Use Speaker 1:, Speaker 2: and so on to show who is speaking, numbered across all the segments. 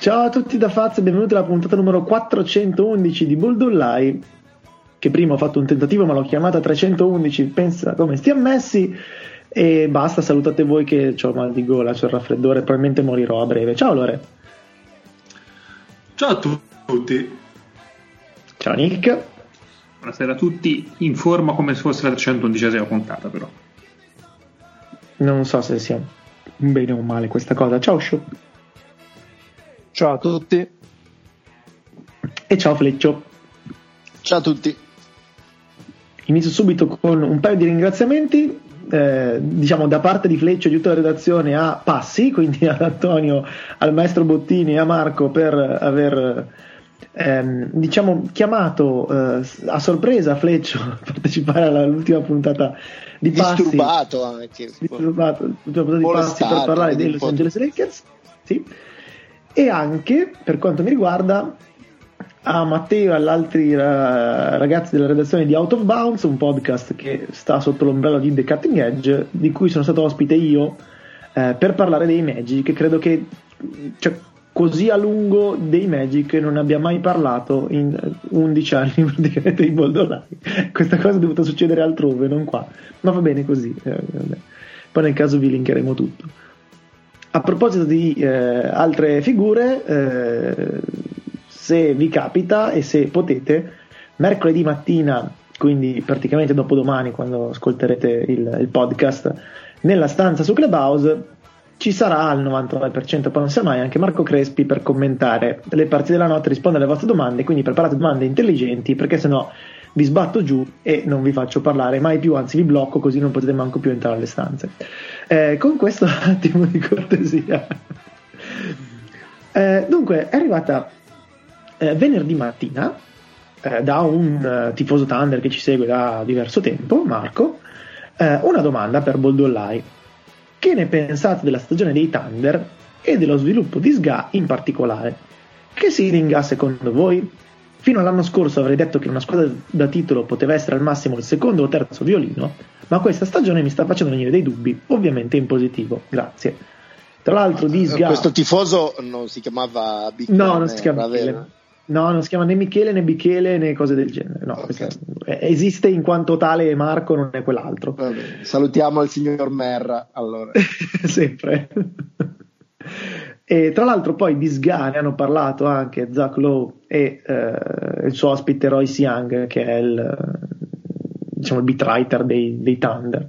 Speaker 1: Ciao a tutti da Faz e benvenuti alla puntata numero 411 di Buldullai. Che prima ho fatto un tentativo ma l'ho chiamata 311, pensa come stiamo messi. E basta, salutate voi che ho mal di gola, c'ho il raffreddore, probabilmente morirò a breve. Ciao Lore.
Speaker 2: Ciao a tutti.
Speaker 1: Ciao Nick.
Speaker 3: Buonasera a tutti, in forma come se fosse la 311esima puntata però.
Speaker 1: Non so se sia bene o male questa cosa. Ciao Sho.
Speaker 4: Ciao a tutti.
Speaker 1: E ciao Fleccio.
Speaker 4: Ciao a tutti.
Speaker 1: Inizio subito con un paio di ringraziamenti. Eh, diciamo da parte di Fleccio e di tutta la redazione a Passi, quindi ad Antonio, al maestro Bottini e a Marco per aver ehm, diciamo, chiamato eh, a sorpresa Fleccio a partecipare all'ultima puntata di Passi.
Speaker 4: Disturbato anche.
Speaker 1: Disturbato, l'ultima puntata di Passi per parlare dei Los Angeles Lakers. Sì. E anche, per quanto mi riguarda, a Matteo e agli altri uh, ragazzi della redazione di Out of Bounds, un podcast che sta sotto l'ombrello di The Cutting Edge, di cui sono stato ospite io eh, per parlare dei Magic. Credo che cioè, così a lungo dei Magic non abbia mai parlato in 11 anni praticamente di Boldolai. Questa cosa è dovuta succedere altrove, non qua. Ma va bene così. Eh, Poi nel caso vi linkeremo tutto. A proposito di eh, altre figure, eh, se vi capita e se potete, mercoledì mattina, quindi praticamente dopodomani quando ascolterete il, il podcast, nella stanza su Clubhouse ci sarà al 99%, poi non sia mai, anche Marco Crespi per commentare le parti della notte, rispondere alle vostre domande, quindi preparate domande intelligenti perché sennò vi sbatto giù e non vi faccio parlare mai più, anzi vi blocco così non potete manco più entrare alle stanze. Eh, con questo attimo di cortesia. Eh, dunque, è arrivata eh, venerdì mattina eh, da un eh, tifoso Thunder che ci segue da diverso tempo, Marco, eh, una domanda per Boldollai che ne pensate della stagione dei Thunder e dello sviluppo di SGA in particolare? Che Siringa secondo voi? Fino all'anno scorso avrei detto che una squadra da titolo poteva essere al massimo il secondo o terzo violino, ma questa stagione mi sta facendo venire dei dubbi, ovviamente in positivo. Grazie. Tra l'altro di SGA...
Speaker 4: Questo tifoso non si chiamava
Speaker 1: Big No, non si chiama Michele. No, non si chiama né Michele né Michele né cose del genere. No, okay. esiste in quanto tale Marco, non è quell'altro.
Speaker 4: Vabbè, salutiamo il signor Merra allora.
Speaker 1: Sempre. e tra l'altro poi di Sga ne hanno parlato anche Zach Lowe e eh, il suo ospite Royce Young che è il, diciamo, il beat writer dei, dei Thunder.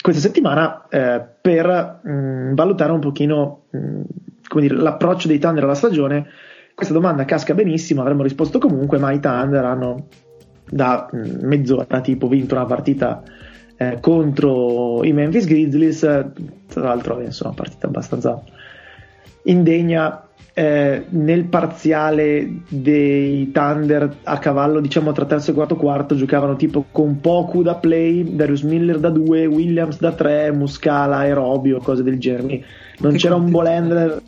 Speaker 1: Questa settimana eh, per mh, valutare un pochino mh, come dire, l'approccio dei Thunder alla stagione questa domanda casca benissimo, avremmo risposto comunque, ma i Thunder hanno da mezz'ora tipo vinto una partita eh, contro i Memphis Grizzlies, tra l'altro insomma una partita abbastanza indegna eh, nel parziale dei Thunder a cavallo diciamo tra terzo e quarto quarto giocavano tipo con Poku da play, Darius Miller da 2, Williams da 3, Muscala, Aerobio, cose del genere non che c'era un Bolender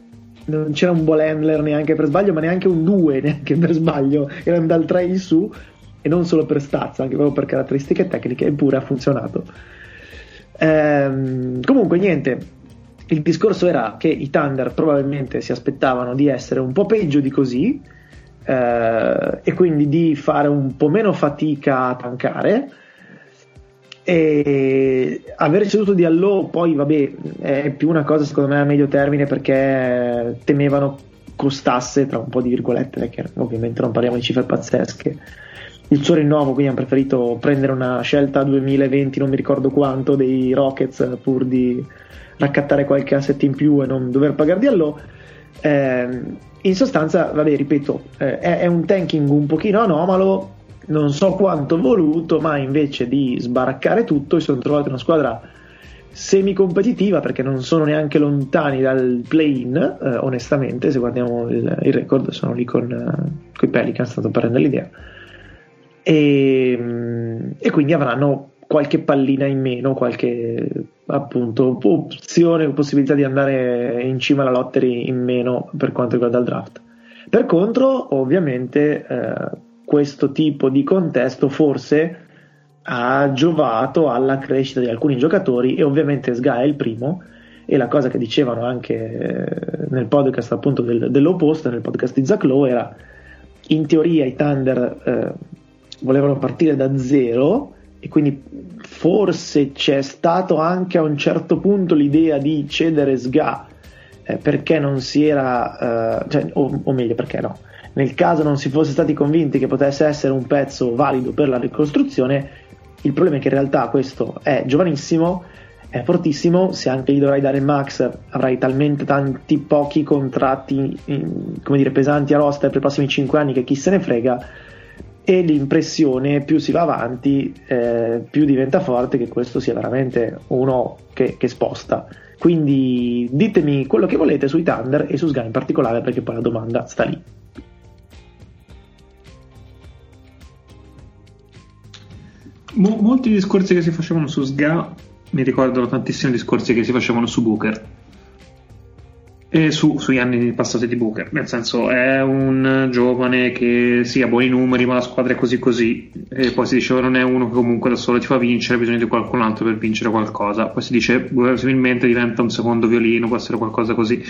Speaker 1: non c'era un ball handler neanche per sbaglio, ma neanche un 2 neanche per sbaglio, erano dal 3 in su e non solo per stazza, anche proprio per caratteristiche tecniche, eppure ha funzionato. Ehm, comunque, niente. Il discorso era che i Thunder probabilmente si aspettavano di essere un po' peggio di così eh, e quindi di fare un po' meno fatica a tankare. E aver ceduto di Allo poi vabbè è più una cosa secondo me a medio termine perché temevano costasse tra un po' di virgolette perché ovviamente non parliamo di cifre pazzesche. Il suo rinnovo quindi hanno preferito prendere una scelta 2020 non mi ricordo quanto dei Rockets pur di raccattare qualche asset in più e non dover pagare di Allo eh, in sostanza vabbè ripeto eh, è, è un tanking un pochino anomalo non so quanto voluto, ma invece di sbaraccare tutto, si sono trovati una squadra semi-competitiva perché non sono neanche lontani dal play-in, eh, onestamente, se guardiamo il, il, record sono lì con, uh, i Pelicans, stato per rendere l'idea. E, mm, e, quindi avranno qualche pallina in meno, qualche appunto opzione possibilità di andare in cima alla lottery in meno per quanto riguarda il draft. Per contro, ovviamente, eh, questo tipo di contesto forse ha giovato alla crescita di alcuni giocatori e ovviamente Sga è il primo e la cosa che dicevano anche eh, nel podcast appunto del, dell'Low Post, nel podcast di Zach Lowe era in teoria i Thunder eh, volevano partire da zero e quindi forse c'è stato anche a un certo punto l'idea di cedere Sga eh, perché non si era, eh, cioè, o, o, meglio perché no, nel caso non si fosse stati convinti che potesse essere un pezzo valido per la ricostruzione, il problema è che in realtà questo è giovanissimo, è fortissimo, se anche gli dovrai dare il max avrai talmente tanti pochi contratti come dire, pesanti a roster per i prossimi 5 anni che chi se ne frega e l'impressione più si va avanti eh, più diventa forte che questo sia veramente uno che, che, sposta. Quindi ditemi quello che volete sui Thunder e su Sky in particolare perché poi la domanda sta lì.
Speaker 3: Mo- molti discorsi che si facevano su Sga mi ricordano tantissimi discorsi che si facevano su Booker e su, sugli anni passati di Booker, nel senso è un giovane che sì, ha buoni numeri, ma la squadra è così così, e poi si diceva non è uno che comunque da solo ti fa vincere, ha bisogno di qualcun altro per vincere qualcosa, poi si dice possibilmente diventa un secondo violino, può essere qualcosa così.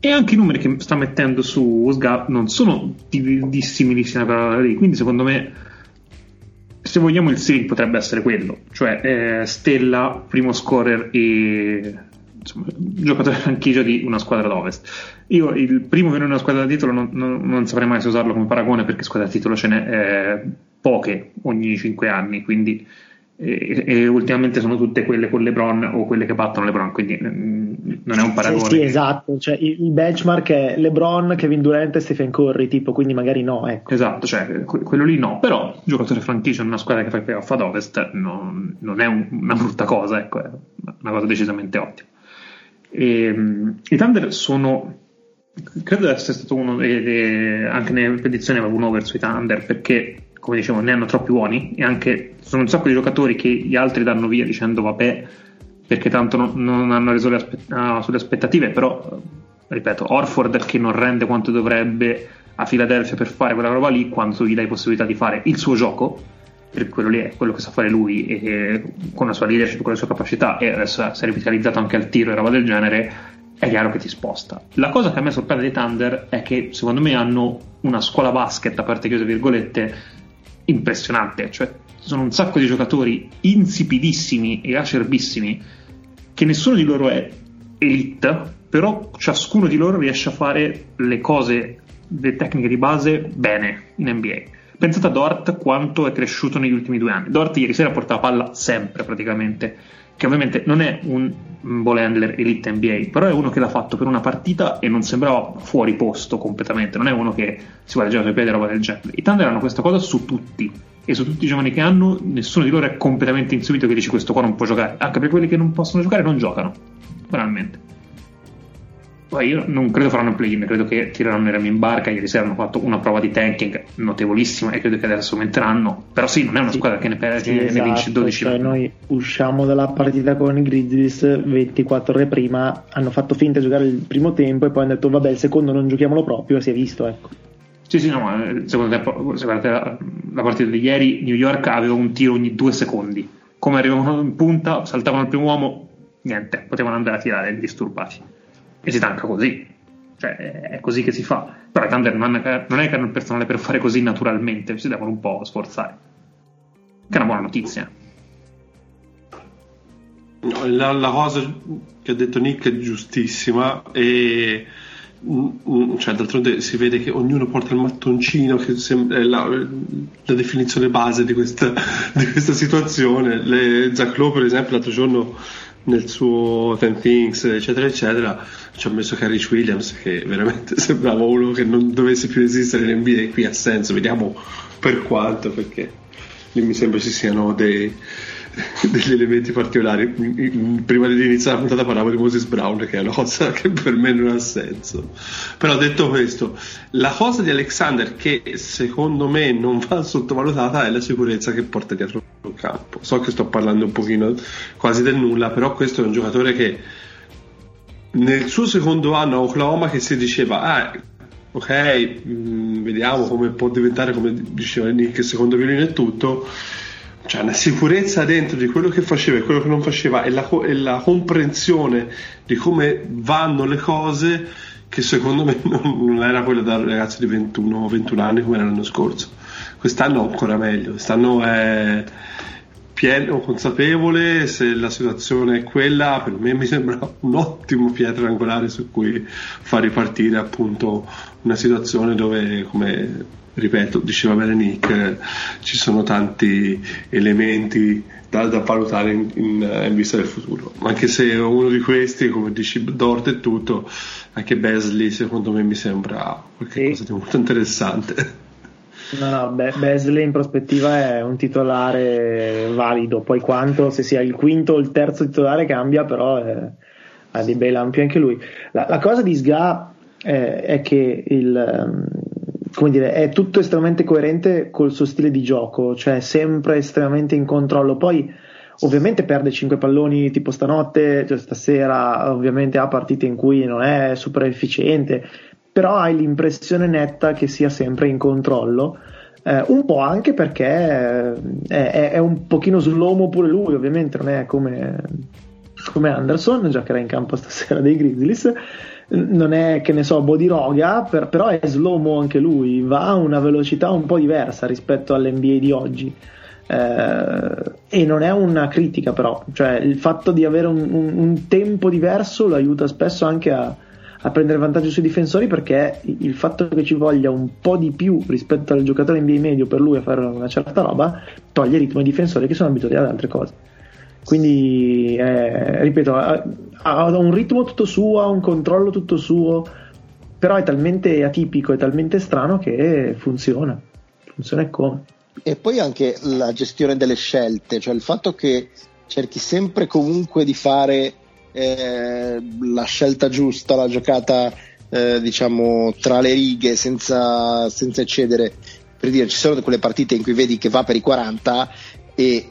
Speaker 3: E anche i numeri che sta mettendo su SGAP non sono dissimilissimi per lì, quindi secondo me se vogliamo il Siri potrebbe essere quello, cioè eh, Stella, primo scorer e insomma, giocatore franchigia di una squadra d'Ovest. Io il primo che non è una squadra da titolo non, non, non, saprei mai se usarlo come paragone perché squadra da titolo ce n'è eh, poche ogni 5 anni, quindi e, e, ultimamente sono tutte quelle con LeBron o quelle che battono LeBron, quindi mm, non è un paragone.
Speaker 1: Sì, sì esatto, cioè, il benchmark è LeBron, Kevin Durant e Stephen Curry, tipo, quindi magari no. Ecco.
Speaker 3: Esatto, cioè, quello lì no, però giocatore franchigia in una squadra che fa il playoff ad ovest non, non è un, una brutta cosa, ecco, è una cosa decisamente ottima. E, um, I Thunder sono credo di essere stato uno dei, anche nelle predizioni avevo un over sui Thunder perché come dicevo ne hanno troppi buoni e anche sono un sacco di giocatori che gli altri danno via dicendo vabbè perché tanto non, non hanno reso le aspe- ah, sulle aspettative però ripeto Orford che non rende quanto dovrebbe a Philadelphia per fare quella roba lì quando tu gli dai possibilità di fare il suo gioco per quello lì è quello che sa fare lui e, con la sua leadership, con le sue capacità e adesso si è rivitalizzato anche al tiro e roba del genere è chiaro che ti sposta. La cosa che a me sorprende dei Thunder è che secondo me hanno una scuola basket a parte chiuse virgolette impressionante. Cioè ci sono un sacco di giocatori insipidissimi e acerbissimi che nessuno di loro è elite però ciascuno di loro riesce a fare le cose le tecniche di base bene in NBA Pensate a Dort quanto è cresciuto negli ultimi due anni. Dort ieri sera portava palla sempre praticamente, che ovviamente non è un ball handler elite NBA, però è uno che l'ha fatto per una partita e non sembrava fuori posto completamente, non è uno che si guarda già sui piedi e roba del genere. I Thunder hanno questa cosa su tutti e su tutti i giovani che hanno, nessuno di loro è completamente insubito che dice questo qua non può giocare, anche per quelli che non possono giocare non giocano, banalmente. Poi io non credo faranno il play-in, credo che tireranno i remi in barca. Ieri sera hanno fatto una prova di tanking notevolissima e credo che adesso aumenteranno. Però sì, non è una sì, squadra che ne, perde, sì, ne esatto, vince 12
Speaker 1: cioè Noi usciamo dalla partita con i Grizzlies 24 ore prima, hanno fatto finta di giocare il primo tempo e poi hanno detto vabbè il secondo non giochiamolo proprio e si è visto, ecco.
Speaker 3: Sì, sì, no, ma eh, secondo tempo, se guardate la, la partita di ieri, New York aveva un tiro ogni due secondi. Come arrivavano in punta, saltavano il primo uomo, niente, potevano andare a tirare indisturbati e si tanca così. Cioè, è così che si fa. Però Thunder non, non è che hanno il personale per fare così naturalmente, si devono un po' sforzare. Che è una buona notizia.
Speaker 2: La, la cosa che ha detto Nick è giustissima e mm, mm, cioè, d'altronde si vede che ognuno porta il mattoncino che è la, la definizione base di questa, di questa situazione Le, Zach Lowe per esempio l'altro giorno nel suo Ten Things, eccetera, eccetera, ci ha messo Carrick Williams, che veramente sembrava uno che non dovesse più esistere in NBA, qui ha senso, vediamo per quanto, perché lì mi sembra ci siano dei, degli elementi particolari. Prima di iniziare la puntata parlavo di Moses Brown, che è una cosa che per me non ha senso. Però detto questo, la cosa di Alexander che secondo me non va sottovalutata è la sicurezza che porta dietro il campo. So che sto parlando un pochino quasi del nulla, però questo è un giocatore che nel suo secondo anno a Oklahoma che si diceva ah, ok, mm, vediamo come può diventare, come diceva Nick, secondo violino e tutto cioè una sicurezza dentro di quello che faceva e quello che non faceva e la, e la comprensione di come vanno le cose che secondo me non, non era quella da ragazzi di 21 21 anni come era l'anno scorso quest'anno ancora meglio quest'anno è pieno consapevole se la situazione è quella per me mi sembra un ottimo pietra angolare su cui far ripartire appunto una situazione dove come ripeto, diceva bene Nick, ci sono tanti elementi da, da valutare in, in, in, vista del futuro. Anche se uno di questi, come dici Dort e tutto, anche Besley secondo me mi sembra qualcosa sì. di molto interessante.
Speaker 1: No, no, Be- Besley in prospettiva è un titolare valido, poi quanto se sia il quinto o il terzo titolare cambia, però è, ha dei bei lampi anche lui. La, la cosa di Sga è, è che il, come dire, è tutto estremamente coerente col suo stile di gioco, cioè sempre estremamente in controllo. Poi ovviamente perde 5 palloni tipo stanotte, cioè stasera ovviamente ha partite in cui non è super efficiente, però hai l'impressione netta che sia sempre in controllo. Eh, un po' anche perché è, è, è, un pochino sull'uomo pure lui, ovviamente non è come, come Anderson, giocherà in campo stasera dei Grizzlies non è che ne so Bodiroga per, però è slow-mo anche lui va a una velocità un po' diversa rispetto all'NBA di oggi eh, e non è una critica però cioè il fatto di avere un, un, un tempo diverso lo aiuta spesso anche a, a, prendere vantaggio sui difensori perché il fatto che ci voglia un po' di più rispetto al giocatore NBA medio per lui a fare una certa roba toglie ritmo ai difensori che sono abituati ad altre cose quindi, eh, ripeto, ha, ha, un ritmo tutto suo, ha un controllo tutto suo, però è talmente atipico, è talmente strano che funziona. Funziona come.
Speaker 4: E poi anche la gestione delle scelte, cioè il fatto che cerchi sempre comunque di fare eh, la scelta giusta, la giocata eh, diciamo tra le righe senza, senza eccedere. Per dire, ci sono quelle partite in cui vedi che va per i 40 e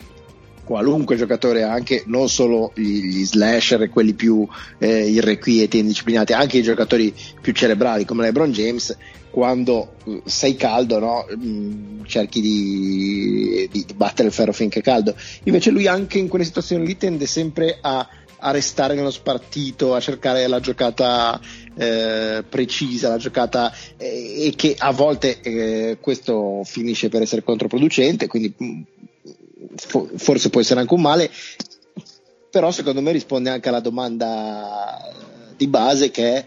Speaker 4: qualunque giocatore, anche non solo gli slasher quelli più eh, irrequieti e indisciplinati, anche i giocatori più cerebrali come LeBron James, quando eh, sei caldo, no? Mm, cerchi di, di, di, battere il ferro finché è caldo. Invece lui anche in quelle situazioni lì tende sempre a, a restare nello spartito, a cercare la giocata eh, precisa, la giocata eh, e che a volte eh, questo finisce per essere controproducente, quindi mm, forse può essere anche un male, però secondo me risponde anche alla domanda di base che è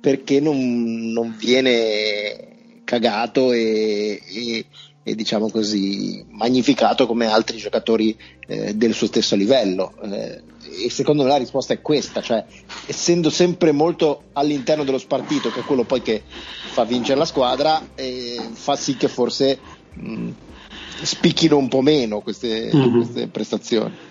Speaker 4: perché non, non viene cagato e, e, e, diciamo così magnificato come altri giocatori eh, del suo stesso livello. E secondo me la risposta è questa, cioè essendo sempre molto all'interno dello spartito, che è quello poi che fa vincere la squadra, eh, fa sì che forse mh, spicchino un po' meno queste, mm-hmm. queste prestazioni.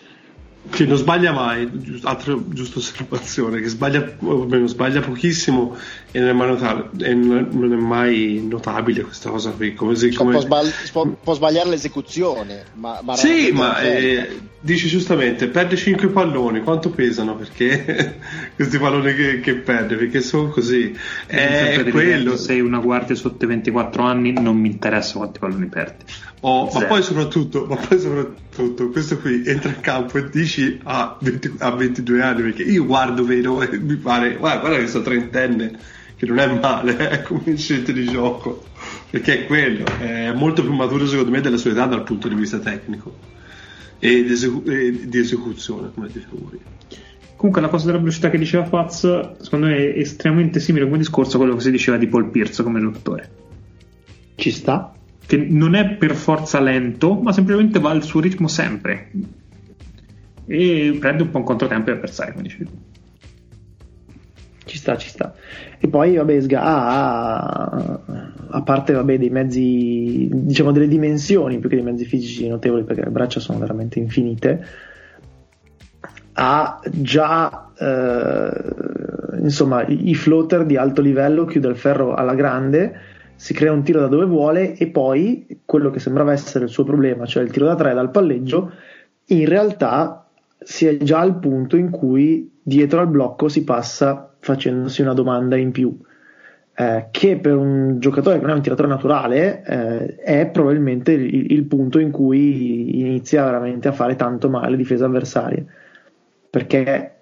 Speaker 2: Che non sbaglia mai, altra giusta osservazione, che sbaglia, non sbaglia pochissimo e non è mai, notabile, non è mai notabile questa cosa qui. Come se,
Speaker 4: come... Può, sbagli- può, può, sbagliare l'esecuzione, ma,
Speaker 2: ma sì, ma eh, dici giustamente, perde 5 palloni, quanto pesano? Perché questi palloni che, che perde? Perché sono così.
Speaker 3: È quello. Se sei una guardia sotto i 24 anni, non mi interessa quanti palloni perdi.
Speaker 2: Oh, ma, poi soprattutto, ma poi soprattutto, questo qui entra in campo e dici a, 20, a 22 anni, perché io guardo, vedo e mi pare, guarda, guarda che sto trentenne, che non è male eh, come scelta di gioco, perché è quello, è molto più maturo secondo me della sua età dal punto di vista tecnico e di, esecu- e di esecuzione, come dicevo prima.
Speaker 3: Comunque la cosa della velocità che diceva Faz, secondo me è estremamente simile come discorso a quello che si diceva di Paul Pierce come giocatore.
Speaker 1: Ci sta?
Speaker 3: Che non è per forza lento, ma semplicemente va al suo ritmo sempre e prende un po' un controtempo agli avversari, come dicevi
Speaker 1: Ci sta, ci sta. E poi, vabbè, Sga ha, a parte vabbè, dei mezzi, diciamo delle dimensioni più che dei mezzi fisici notevoli, perché le braccia sono veramente infinite, ha già eh, insomma i floater di alto livello, chiude il ferro alla grande si crea un tiro da dove vuole e poi quello che sembrava essere il suo problema, cioè il tiro da tre dal palleggio, in realtà si è già al punto in cui dietro al blocco si passa facendosi una domanda in più. eh, che per un giocatore che non è un tiratore naturale eh, è probabilmente il, il, punto in cui inizia veramente a fare tanto male difese avversarie. Perché,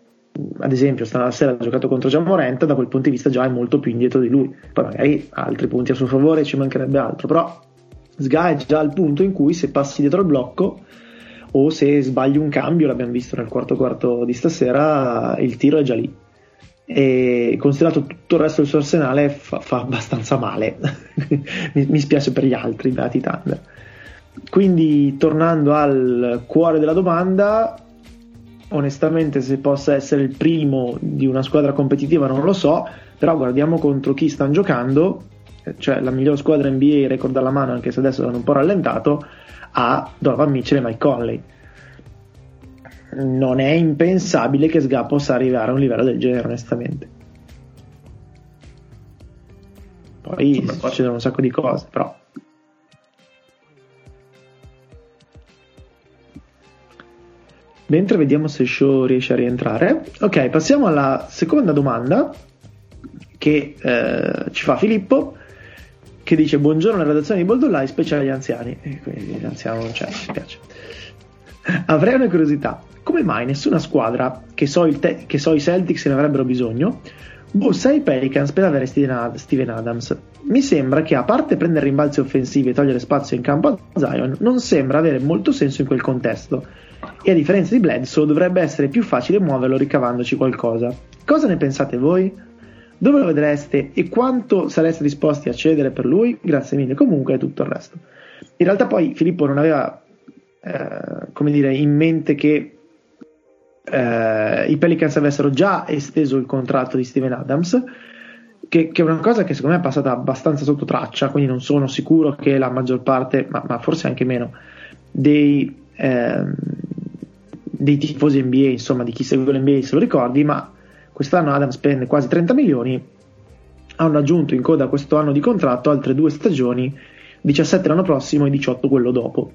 Speaker 1: ad esempio, stasera ha giocato contro Gianmorenta, da quel punto di vista già è molto più indietro di lui. Poi magari ha altri punti a suo favore, ci mancherebbe altro, però Sga è già al punto in cui se passi dietro il blocco o se sbagli un cambio, l'abbiamo visto nel quarto quarto di stasera, il tiro è già lì. E considerato tutto il resto del suo arsenale fa, fa abbastanza male. Mi, mi, spiace per gli altri Beati Thunder. Quindi tornando al cuore della domanda onestamente se possa essere il primo di una squadra competitiva non lo so però guardiamo contro chi stanno giocando cioè la migliore squadra NBA record alla mano anche se adesso hanno un po' rallentato a Donovan Mitchell e Mike Conley non è impensabile che Sga possa arrivare a un livello del genere, onestamente. Poi succedono un sacco di cose, però. Mentre vediamo se Show riesce a rientrare. Ok, passiamo alla seconda domanda che eh, ci fa Filippo che dice buongiorno alla redazione di Boldolai speciale agli anziani e quindi l'anziano non c'è, mi spiace avrei una curiosità come mai nessuna squadra che so, te- che so i Celtics ne avrebbero bisogno bussa ai Pelicans per avere Steven Adams. Mi sembra che a parte prendere rimbalzi offensivi e togliere spazio in campo a Zion, non sembra avere molto senso in quel contesto. E a differenza di Bledsoe dovrebbe essere più facile muoverlo ricavandoci qualcosa. Cosa ne pensate voi? Dove lo vedreste e quanto sareste disposti a cedere per lui? Grazie mille. Comunque è tutto il resto. In realtà poi Filippo non aveva eh, come dire, in mente che eh, i Pelicans avessero già esteso il contratto di Steven Adams, che, che, è una cosa che secondo me è passata abbastanza sotto traccia, quindi non sono sicuro che la maggior parte, ma, ma forse anche meno, dei, eh, dei tifosi NBA, insomma di chi segue l'NBA se lo ricordi, ma quest'anno Adams spende quasi 30 milioni, hanno aggiunto in coda questo anno di contratto altre due stagioni, 17 l'anno prossimo e 18 quello dopo.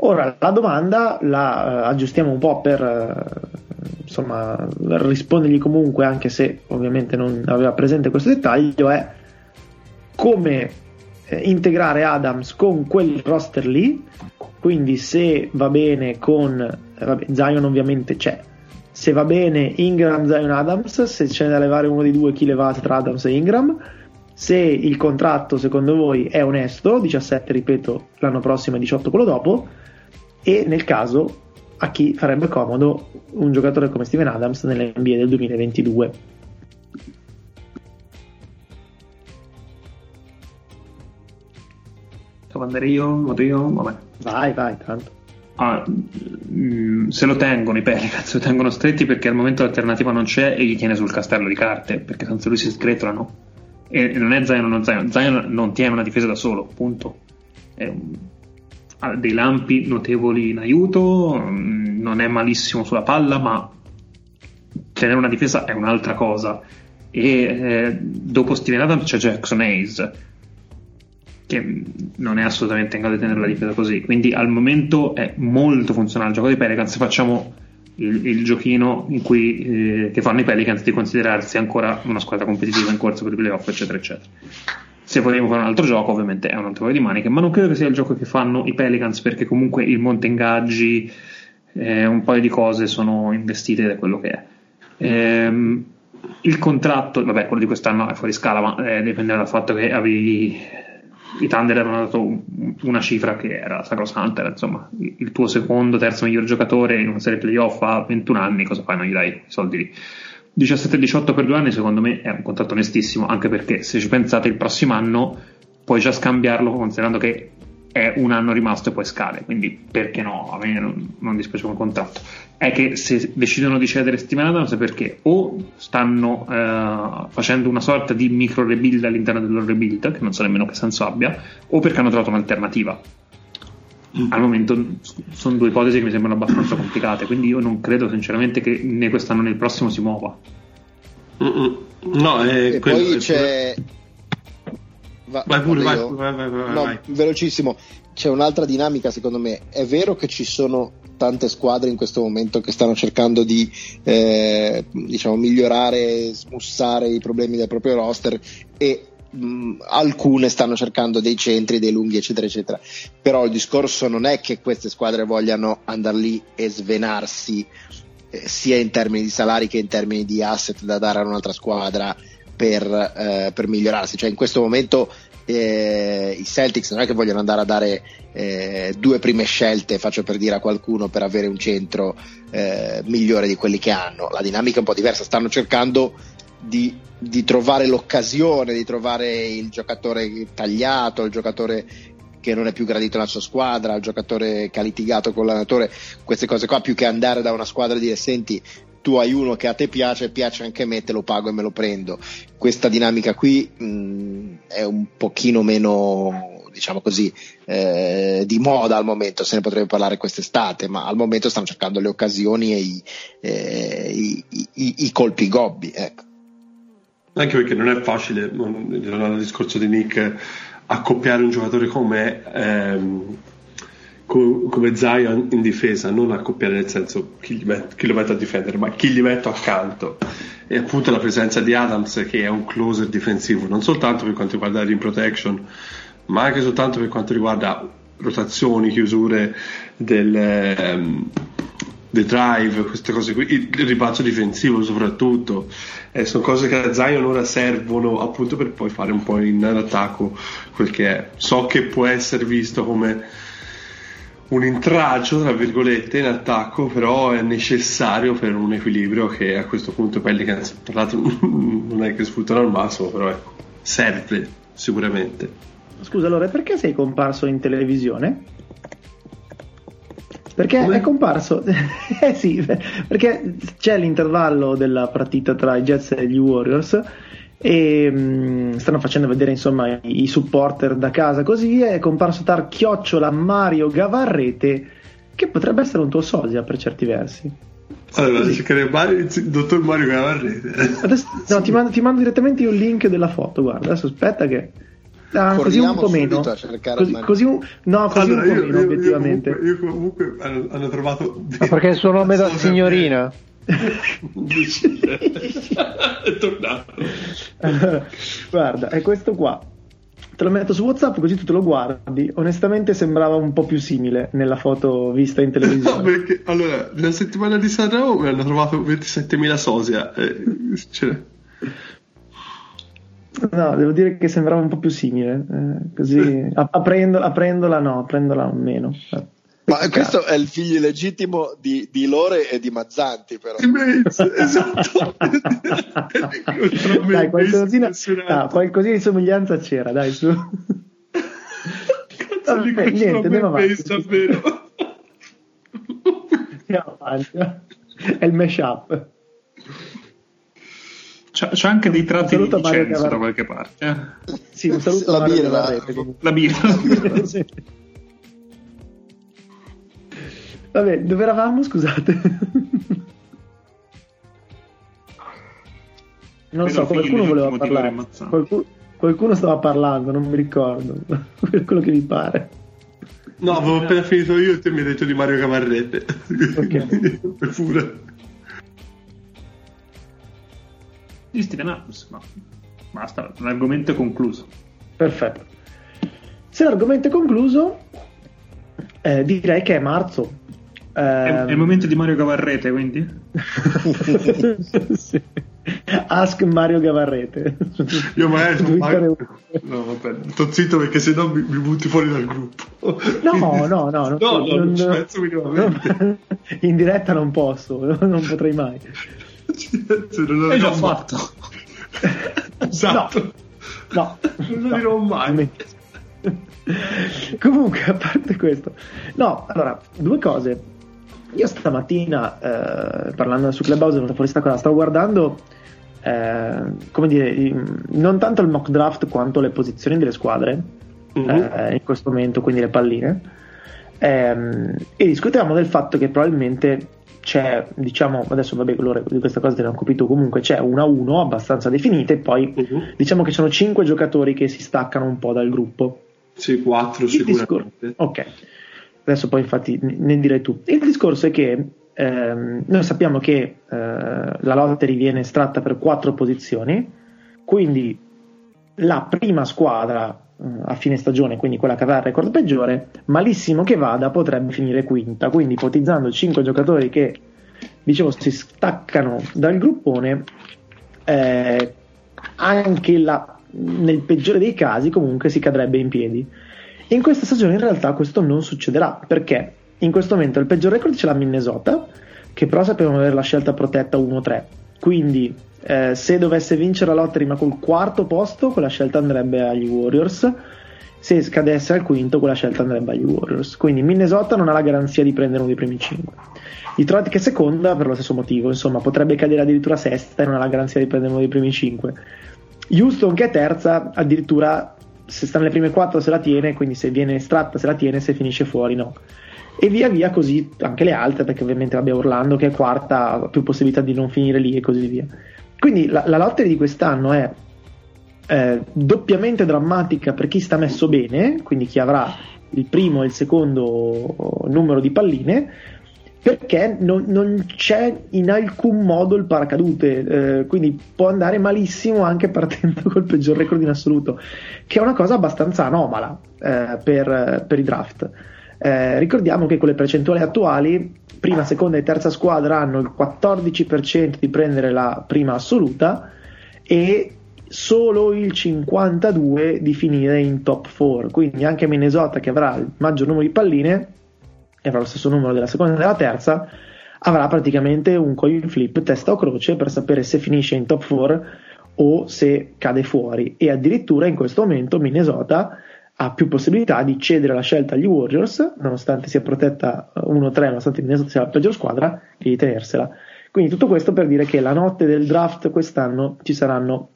Speaker 1: Ora la domanda la uh, aggiustiamo un po' per uh, insomma, rispondergli comunque, anche se ovviamente non aveva presente questo dettaglio, è come eh, integrare Adams con quel roster lì, quindi se va bene con vabbè, Zion ovviamente c'è, se va bene Ingram, Zion, Adams, se c'è da levare uno dei due chi levate tra Adams e Ingram, se il contratto secondo voi è onesto, 17 ripeto l'anno prossimo e 18 quello dopo, e nel caso a chi farebbe comodo un giocatore come Steven Adams nell'NBA del 2022.
Speaker 3: Devo andare io? Vado io? Vabbè.
Speaker 1: Vai, vai, tanto.
Speaker 3: Ah, mm, se lo tengono i Pelicans, lo tengono stretti perché al momento l'alternativa non c'è e gli tiene sul castello di carte, perché tanto lui si sgretolano. E non è Zion non Zion, Zion non tiene una difesa da solo, punto. Un ha dei lampi notevoli in aiuto, mm, non è malissimo sulla palla, ma tenere una difesa è un'altra cosa. E eh, dopo Steven Adams c'è Jackson Hayes, che non è assolutamente in grado di tenere la difesa così. Quindi al momento è molto funzionale il gioco dei Pelicans. Facciamo il, il giochino in cui, eh, che fanno i Pelicans di considerarsi ancora una squadra competitiva in corso per i playoff, eccetera, eccetera. Se vogliamo fare un altro gioco, ovviamente è un altro paio di maniche, ma non credo che sia il gioco che fanno i Pelicans perché comunque il monte ingaggi, eh, un paio di cose sono investite è quello che è. Ehm, il contratto, vabbè, quello di quest'anno è fuori scala, ma eh, dipende dal fatto che avevi i Thunder avevano dato una cifra che era sacrosanta, insomma, il tuo secondo, terzo miglior giocatore in una serie playoff a 21 anni, cosa fai? Non gli dai i soldi lì. 17-18 per due anni secondo me è un contratto onestissimo, anche perché se ci pensate il prossimo anno puoi già scambiarlo considerando che è un anno rimasto e poi scade, quindi perché no? A me non, non dispiace come contratto. È che se decidono di cedere Adams è perché o stanno eh, facendo una sorta di micro rebuild all'interno del loro rebuild, che non so nemmeno che senso abbia, o perché hanno trovato un'alternativa. Mm. Al momento sono due ipotesi che mi sembrano abbastanza complicate, quindi io non credo sinceramente che né quest'anno né il prossimo si muova.
Speaker 4: Mm-mm. No, eh, e quello, poi c'è.
Speaker 2: Va, vai pure, vai, vai, vai, vai,
Speaker 4: no, velocissimo. C'è un'altra dinamica, secondo me. È vero che ci sono tante squadre in questo momento che stanno cercando di eh, diciamo, migliorare, smussare i problemi del proprio roster e mh, alcune stanno cercando dei centri, dei lunghi, eccetera, eccetera. Però il discorso non è che queste squadre vogliano andare lì e svenarsi eh, sia in termini di salari che in termini di asset da dare a un'altra squadra per, eh, per migliorarsi. Cioè in questo momento eh, i Celtics non è che vogliono andare a dare eh, due prime scelte, faccio per dire a qualcuno, per avere un centro eh, migliore di quelli che hanno. La dinamica è un po' diversa, stanno cercando di, di, trovare l'occasione, di trovare il giocatore tagliato, il giocatore che non è più gradito nella sua squadra, il giocatore che ha litigato con l'allenatore, queste cose qua, più che andare da una squadra e dire senti tu hai uno che a te piace, piace anche a me, te lo pago e me lo prendo. Questa dinamica qui mh, è un pochino meno, diciamo così, eh, di moda al momento, se ne potrebbe parlare quest'estate, ma al momento stanno cercando le occasioni e i, eh, i, i, i colpi gobbi. Ecco.
Speaker 2: Anche perché non è facile, non, il discorso di Nick, accoppiare un giocatore come... Ehm, come Zion in difesa, non accoppiare nel senso chi, met, chi, lo metto a difendere, ma chi gli metto accanto. E appunto la presenza di Adams che è un closer difensivo, non soltanto per quanto riguarda rim protection, ma anche soltanto per quanto riguarda rotazioni, chiusure del, um, del drive, queste cose qui, il ribalzo difensivo soprattutto. Eh, sono cose che a Zion ora servono appunto per poi fare un po' in attacco quel che è. So che può essere visto come un intralcio, tra virgolette, in attacco, però è necessario per un equilibrio che a questo punto Pelicans, tra l'altro, non è che sfruttano al massimo, però ecco, serve sicuramente.
Speaker 1: Scusa, allora, perché sei comparso in televisione? Perché Come? è comparso, eh sì, perché c'è l'intervallo della partita tra i Jets e gli Warriors e mh, mm, stanno facendo vedere insomma i, i, supporter da casa così è comparso tar chiocciola Mario Gavarrete che potrebbe essere un tuo sosia per certi versi
Speaker 2: allora sì. cercare Mario, il dottor Mario Gavarrete
Speaker 1: adesso, no, ti, mando, ti, mando, direttamente un link della foto guarda adesso aspetta che Ah, così un po' meno. Così, così un, no, così allora, un po' io, meno, io, obiettivamente.
Speaker 2: Io comunque, io comunque hanno, hanno, trovato.
Speaker 5: Ma perché il suo nome da signorina?
Speaker 2: È tornato.
Speaker 1: Guarda, è questo qua. Te lo metto su WhatsApp così tu te lo guardi. Onestamente sembrava un po' più simile nella foto vista in televisione.
Speaker 2: No, perché allora, la settimana di Sanremo mi hanno trovato 27.000 sosia. Eh, cioè...
Speaker 1: No, devo dire che sembrava un po' più simile. Eh, così aprendola, aprendola, no, aprendola meno.
Speaker 4: Ma questo è il figlio legittimo di, di Lore e di Mazzanti, però.
Speaker 2: esatto.
Speaker 1: dai, qualcosina, ah, qualcosina di somiglianza c'era, dai, su.
Speaker 2: Cazzo Vabbè, di niente, andiamo avanti. davvero.
Speaker 1: Andiamo avanti. È il mashup.
Speaker 3: C'è, c'è anche dei tratti di licenza da qualche parte. Eh?
Speaker 1: Sì, un saluto
Speaker 4: la birra.
Speaker 3: La birra. sì.
Speaker 1: Vabbè, dove eravamo? Scusate. non so, qualcuno voleva parlare. Qualcuno, qualcuno stava parlando, non mi ricordo. per quello che mi pare.
Speaker 2: No, avevo appena finito io e te mi hai detto di Mario Camarrete. Ok. per pure.
Speaker 3: Di Steven Adams, ma basta, l'argomento è concluso.
Speaker 1: Perfetto. Se l'argomento è concluso, eh, direi che è marzo.
Speaker 3: È, è, il ehm. momento di Mario Gavarrete, quindi?
Speaker 1: sì. Ask Mario Gavarrete.
Speaker 2: Io magari Mario... No, vabbè, sto zitto perché sennò mi, mi butti fuori dal gruppo.
Speaker 1: No, no, no, no, no, no, non, ci penso minimamente. In diretta non posso, non potrei mai.
Speaker 3: non Hai già fatto.
Speaker 2: esatto.
Speaker 1: No,
Speaker 2: no non lo no. dirò mai.
Speaker 1: Comunque, a parte questo, no, allora, due cose. Io stamattina, eh, parlando su Clubhouse, è venuta fuori questa cosa, stavo guardando, eh, come dire, non tanto il mock draft quanto le posizioni delle squadre uh-huh. eh, in questo momento, quindi le palline, ehm, e discutevamo del fatto che probabilmente c'è, diciamo, adesso vabbè, loro di questa cosa te l'hanno capito comunque, c'è una 1 abbastanza definita e poi uh-huh. diciamo che sono 5 giocatori che si staccano un po' dal gruppo.
Speaker 2: Sì, 4 sicuramente.
Speaker 1: Discor- ok. Adesso poi infatti ne direi tu. Il discorso è che ehm, noi sappiamo che eh, la lottery viene estratta per quattro posizioni, quindi la prima squadra eh, a fine stagione, quindi quella che avrà il record peggiore, malissimo che vada, potrebbe finire quinta. Quindi ipotizzando cinque giocatori che dicevo si staccano dal gruppone, eh, anche la, nel peggiore dei casi comunque si cadrebbe in piedi. In questa stagione in realtà questo non succederà perché in questo momento il peggior record ce l'ha Minnesota, che però sapevano avere la scelta protetta 1-3. Quindi eh, se dovesse vincere la lottery ma col quarto posto, quella scelta andrebbe agli Warriors. Se scadesse al quinto, quella scelta andrebbe agli Warriors. Quindi Minnesota non ha la garanzia di prendere uno dei primi 5. Detroit che è seconda per lo stesso motivo, insomma, potrebbe cadere addirittura sesta e non ha la garanzia di prendere uno dei primi 5. Houston che è terza, addirittura se sta nelle prime 4 se la tiene, quindi se viene estratta se la tiene, se finisce fuori no. E via via così anche le altre, perché ovviamente abbiamo Orlando che è quarta, ha più possibilità di non finire lì e così via. Quindi la, la lottery di quest'anno è eh, doppiamente drammatica per chi sta messo bene, quindi chi avrà il primo e il secondo numero di palline, perché non, non c'è in alcun modo il paracadute, eh, quindi può andare malissimo anche partendo col peggior record in assoluto, che è una cosa abbastanza anomala eh, per, per, i draft. Eh, ricordiamo che con le percentuali attuali prima, seconda e terza squadra hanno il 14% di prendere la prima assoluta e solo il 52% di finire in top 4. Quindi anche Minnesota, che avrà il maggior numero di palline avrà lo stesso numero della seconda e della terza, avrà praticamente un coin flip testa o croce per sapere se finisce in top 4 o se cade fuori. E addirittura in questo momento Minnesota ha più possibilità di cedere la scelta agli Warriors, nonostante sia protetta 1-3, nonostante Minnesota sia la peggior squadra, e di tenersela. Quindi tutto questo per dire che la notte del draft quest'anno ci saranno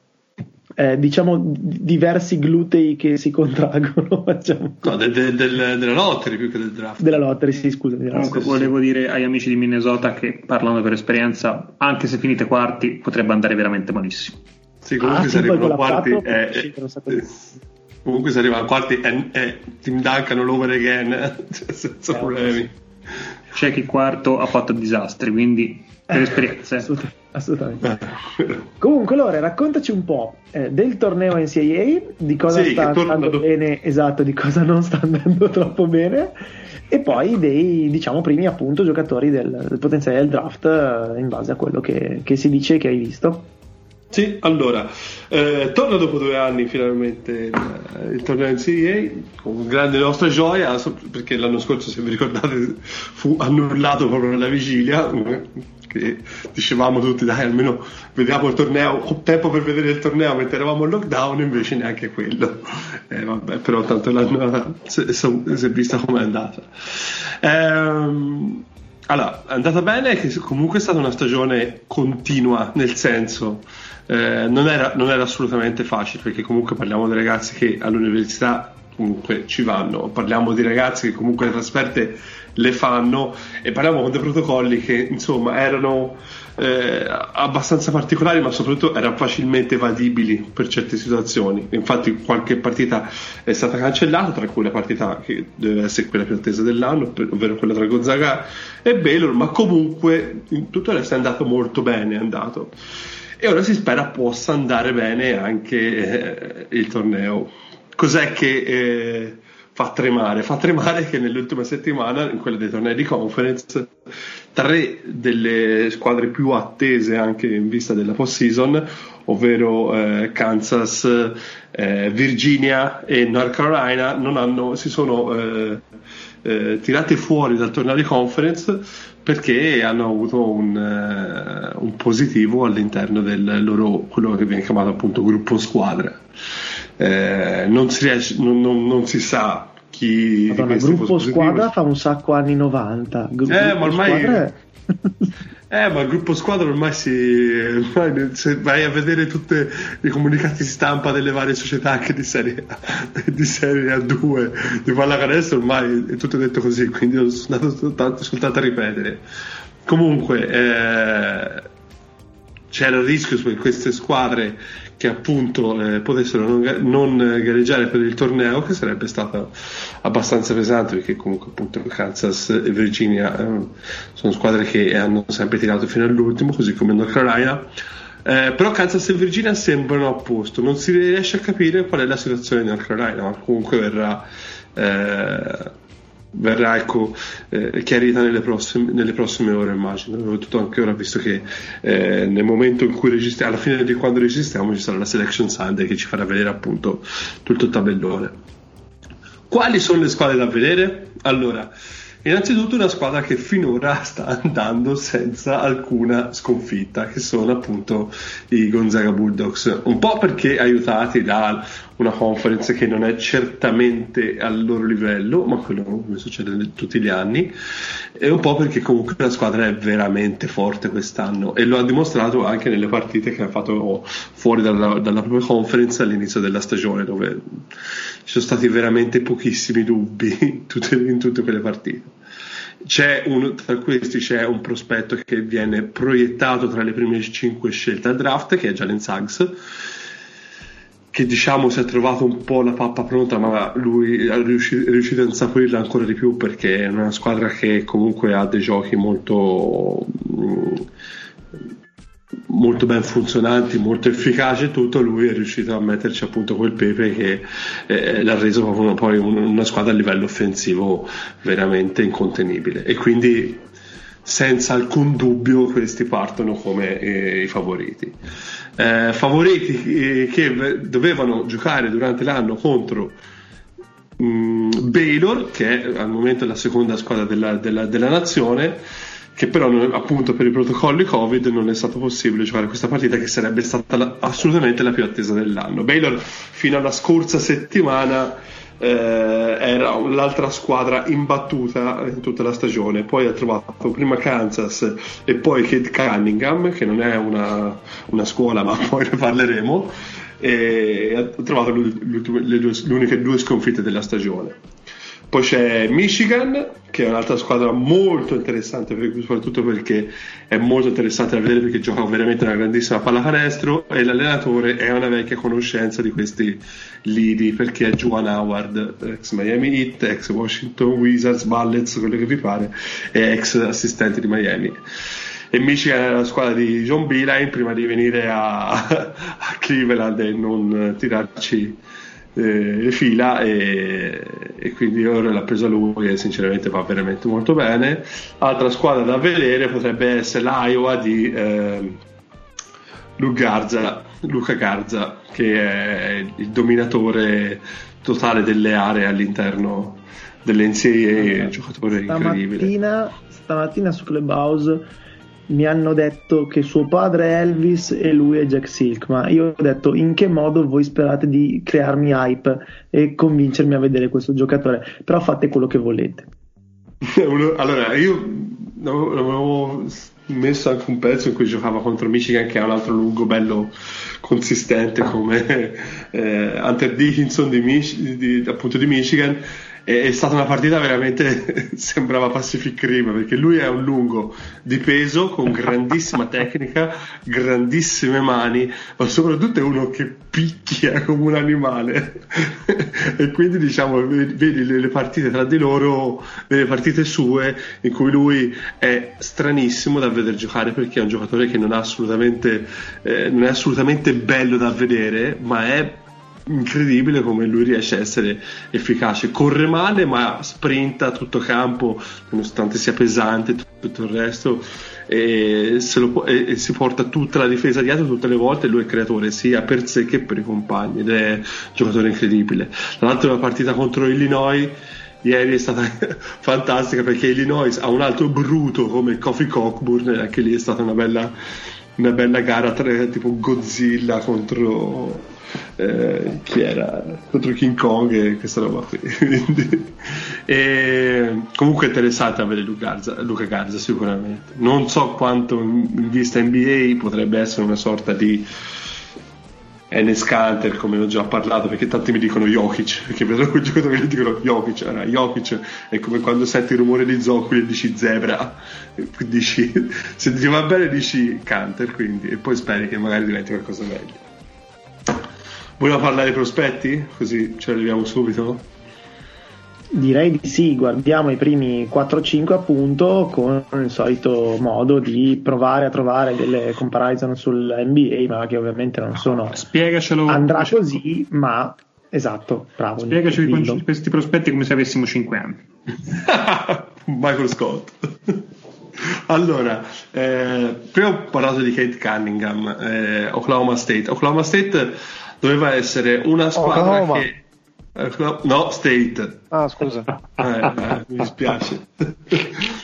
Speaker 1: eh, diciamo diversi glutei che si contraggono.
Speaker 2: Diciamo. No, de, de, del, della lottery più che del draft.
Speaker 1: Della lottery, sì, scusa.
Speaker 3: Comunque volevo dire ai amici di Minnesota che parlando per esperienza, anche se finite quarti, potrebbe andare veramente malissimo.
Speaker 2: Sì, comunque ah, se arrivano quarti... È, è, Comunque se arriva a quarti è, è Tim Duncan all over again, senza eh, problemi.
Speaker 3: C'è chi quarto ha fatto disastri, quindi per eh, esperienza.
Speaker 1: Assolutamente. assolutamente. Comunque Lore, raccontaci un po' eh, del torneo NCAA, di cosa sì, sta andando do... bene, esatto, di cosa non sta andando troppo bene e poi dei diciamo primi appunto giocatori del, del potenziale del draft eh, in base a quello che, che si dice che hai visto.
Speaker 2: Sì, allora, eh, torna dopo due anni finalmente il, il torneo NCAA con grande nostra gioia perché l'anno scorso, se vi ricordate, fu annullato proprio nella vigilia che dicevamo tutti dai almeno vediamo il torneo, ho tempo per vedere il torneo mentre eravamo in lockdown invece neanche quello. Eh, vabbè però tanto l'anno si, si è vista com'è andata. Ehm, allora è andata bene che comunque è stata una stagione continua nel senso eh, non, era, non, era, assolutamente facile perché comunque parliamo di ragazzi che all'università comunque ci vanno, parliamo di ragazzi che comunque le trasferte le fanno e parliamo con dei protocolli che insomma erano eh, abbastanza particolari ma soprattutto erano facilmente evadibili per certe situazioni. Infatti qualche partita è stata cancellata tra cui la partita che deve essere quella più attesa dell'anno ovvero quella tra Gonzaga e Baylor ma comunque tutto il resto è andato molto bene è andato. E ora si spera possa andare bene anche eh, il torneo. Cos'è che eh, fa tremare? Fa tremare che nell'ultima settimana, in quella dei tornei di conference, tre delle squadre più attese anche in vista della post-season, ovvero eh, Kansas, eh, Virginia e North Carolina, hanno, si sono eh, eh, tirate fuori dal torneo di conference perché hanno avuto un, uh, un, positivo all'interno del loro quello che viene chiamato appunto gruppo squadra. Eh, non, si riesce, non, non, non, si sa chi
Speaker 1: Madonna, gruppo squadra fa un sacco anni 90.
Speaker 2: Gru- eh, ma ormai è... Eh, ma il gruppo squadra ormai si. Ormai, se vai a vedere tutti i comunicati stampa delle varie società anche di serie A, di serie A2 di pallacanestro, ormai è tutto detto così, quindi sono andato soltanto, soltanto a ripetere. Comunque, eh, c'era il rischio per queste squadre che appunto eh, potessero non, non, gareggiare per il torneo, che sarebbe stato abbastanza pesante perché comunque appunto Kansas e Virginia eh, sono squadre che hanno sempre tirato fino all'ultimo, così come North Carolina. Eh, però Kansas e Virginia sembrano a posto, non si riesce a capire qual è la situazione di North Carolina, ma comunque verrà eh, verrà ecco, eh, chiarita nelle prossime, nelle prossime, ore immagino soprattutto anche ora visto che eh, nel momento in cui registriamo alla fine di quando registriamo ci sarà la selection Sunday che ci farà vedere appunto tutto il tabellone quali sono le squadre da vedere? allora Innanzitutto una squadra che finora sta andando senza alcuna sconfitta, che sono appunto i Gonzaga Bulldogs, un po' perché aiutati da una conference che non è certamente al loro livello, ma quello come succede tutti gli anni, e un po' perché comunque la squadra è veramente forte quest'anno e lo ha dimostrato anche nelle partite che ha fatto fuori dalla, dalla propria conference all'inizio della stagione, dove ci sono stati veramente pochissimi dubbi in tutte, quelle partite. Un, tra questi c'è un prospetto che viene proiettato tra le prime 5 scelte al draft, che è Jalen Suggs, che diciamo si è trovato un po' la pappa pronta, ma lui è riuscito, è riuscito a insaporirla ancora di più perché è una squadra che comunque ha dei giochi molto. Mh, molto ben funzionanti, molto efficaci e tutto, lui è riuscito a metterci appunto quel pepe che eh, l'ha reso proprio poi una squadra a livello offensivo veramente incontenibile e quindi senza alcun dubbio questi partono come eh, i favoriti. Eh, favoriti eh, che dovevano giocare durante l'anno contro mh, mm, Baylor, che è al momento la seconda squadra della, della, della nazione, che però appunto per i protocolli Covid non è stato possibile giocare questa partita che sarebbe stata la, assolutamente la più attesa dell'anno. Baylor fino alla scorsa settimana eh, era l'altra squadra imbattuta in tutta la stagione, poi ha trovato prima Kansas e poi Kate Cunningham, che non è una, una scuola ma poi ne parleremo, e ha trovato le, due, le uniche due sconfitte della stagione. Poi c'è Michigan, che è un'altra squadra molto interessante, soprattutto perché è molto interessante da vedere perché gioca veramente una grandissima pallacanestro e l'allenatore è una vecchia conoscenza di questi lidi perché è Juan Howard, ex Miami Heat, ex Washington Wizards, Ballets, quello che vi pare, e ex assistente di Miami. E Michigan è la squadra di John Beeline prima di venire a, a Cleveland e non tirarci eh, fila e, e, quindi ora l'ha presa lui e sinceramente va veramente molto bene. Altra squadra da vedere potrebbe essere l'Iowa di eh, Garza, Luca Garza che è il dominatore totale delle aree all'interno dell'NCAA giocatore
Speaker 1: stamattina,
Speaker 2: incredibile
Speaker 1: stamattina su Clubhouse mi hanno detto che suo padre è Elvis e lui è Jack Silk, ma io ho detto in che modo voi sperate di crearmi hype e convincermi a vedere questo giocatore, però fate quello che volete.
Speaker 2: allora, io avevo messo anche un pezzo in cui giocava contro Michigan che è un altro lungo bello consistente come eh, Hunter Dickinson di, Mich- di, appunto di Michigan è, stata una partita veramente sembrava Pacific Rim perché lui è un lungo di peso con grandissima tecnica, grandissime mani, ma soprattutto è uno che picchia come un animale. E quindi diciamo vedi le, partite tra di loro, le partite sue in cui lui è stranissimo da vedere giocare perché è un giocatore che non, assolutamente, eh, non è assolutamente bello da vedere, ma è incredibile come lui riesce a essere efficace. Corre male, ma sprinta a tutto campo, nonostante sia pesante tutto il resto. E, può, e, e, si porta tutta la difesa dietro tutte le volte. Lui è creatore sia per sé che per i compagni ed è un giocatore incredibile. Tra l'altro, la partita contro Illinois ieri è stata fantastica perché Illinois ha un altro bruto come Kofi Cockburn, anche lì è stata una bella, una bella gara tra, tipo Godzilla contro eh, chi era? Contro King Kong e questa roba qui. E comunque interessante Luca Garza, Luca Garza sicuramente. Non so quanto in vista NBA potrebbe essere una sorta di Enes Kanter come ho già parlato perché tanti mi dicono Jokic perché vedo quel giocatore che dicono Jokic. Allora, Jokic è come quando senti il rumore di zoccoli e dici zebra. Dici, se ti va bene dici Kanter quindi e poi speri che magari diventi qualcosa meglio Vogliamo parlare dei prospetti? Così ce li arriviamo subito?
Speaker 1: Direi di sì, guardiamo i primi 4-5 appunto con il solito modo di provare a trovare delle comparison sul NBA, ma che ovviamente non sono...
Speaker 3: Spiegacelo.
Speaker 1: Andrà così, ma esatto, bravo.
Speaker 3: Spiegaci questi prospetti come se avessimo 5 anni.
Speaker 2: Michael Scott. allora, eh, prima ho parlato di Kate Cunningham, eh, Oklahoma State. Oklahoma State doveva essere una squadra Oklahoma. che eh, no, State.
Speaker 5: Ah, scusa.
Speaker 2: Eh, eh, mi dispiace.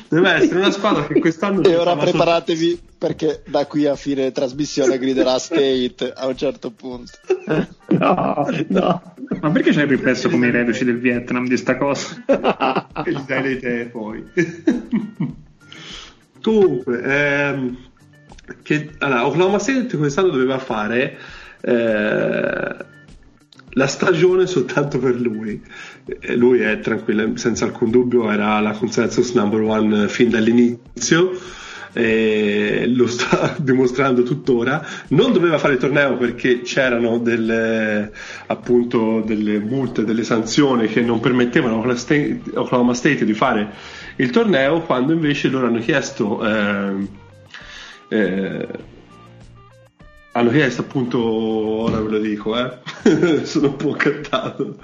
Speaker 2: Deve essere una squadra che quest'anno...
Speaker 4: E ora preparatevi sotto... perché da qui a fine trasmissione griderà State a un certo punto.
Speaker 1: No, no.
Speaker 3: Ma perché c'hai ripreso come i reduci del Vietnam di sta cosa?
Speaker 2: che gli dai le idee poi. Comunque, ehm, che, allora, Oklahoma State quest'anno doveva fare... Eh, la stagione soltanto per lui. Lui è tranquillo, senza alcun dubbio, era la consensus number one fin dall'inizio. E lo sta dimostrando tuttora. Non doveva fare il torneo perché c'erano delle, appunto, delle multe, delle sanzioni che non permettevano a Oklahoma State di fare il torneo, quando invece loro hanno chiesto. Eh, eh, hanno chiesto appunto, ora ve lo dico, eh? sono un po' cattato.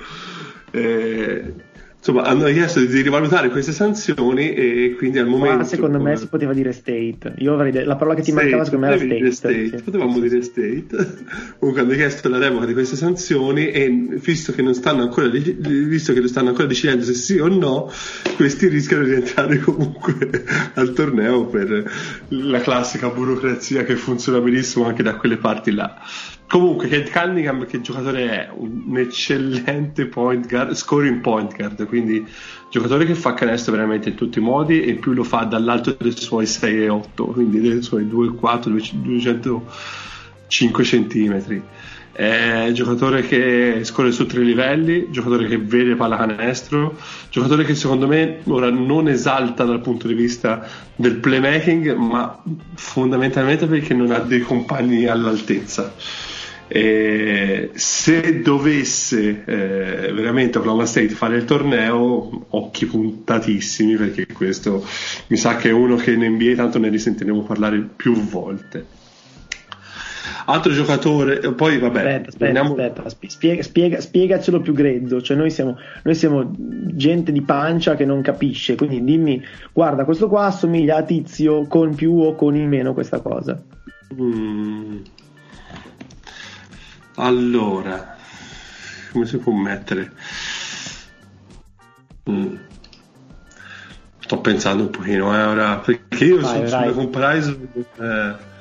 Speaker 2: Eh, insomma, hanno chiesto di rivalutare queste sanzioni e quindi al momento... Ma
Speaker 1: secondo me si poteva dire state. Io avrei de- la parola che ti state, mancava secondo me era state.
Speaker 2: state. Sì. Potevamo dire state. Comunque hanno chiesto la revoca di queste sanzioni e visto che non stanno ancora, visto che stanno ancora decidendo se sì o no, questi rischiano di entrare comunque al torneo per la classica burocrazia che funziona benissimo anche da quelle parti là. Comunque, Kate Cunningham, che giocatore è? Un eccellente point guard, scoring point guard, quindi giocatore che fa canestro veramente in tutti i modi e più lo fa dall'alto dei suoi 6 e 8, quindi dei suoi 2,4, 205 centimetri. È giocatore che scorre su tre livelli, giocatore che vede pallacanestro, giocatore che secondo me ora non esalta dal punto di vista del playmaking, ma fondamentalmente perché non ha dei compagni all'altezza eh, se dovesse eh, veramente Oklahoma State fare il torneo, occhi puntatissimi perché questo mi sa che è uno che in NBA tanto ne risentiremo parlare più volte. Altro giocatore, poi vabbè.
Speaker 1: Aspetta, aspetta, andiamo... aspetta spiega, spiega, spiegacelo più grezzo. Cioè, noi siamo, noi siamo gente di pancia che non capisce. Quindi dimmi, guarda, questo qua assomiglia a tizio con più o con in meno questa cosa.
Speaker 2: Mm. Allora, come si può mettere? Mm. Sto pensando un pochino, eh, ora, perché io vai, sulle comparison... Eh...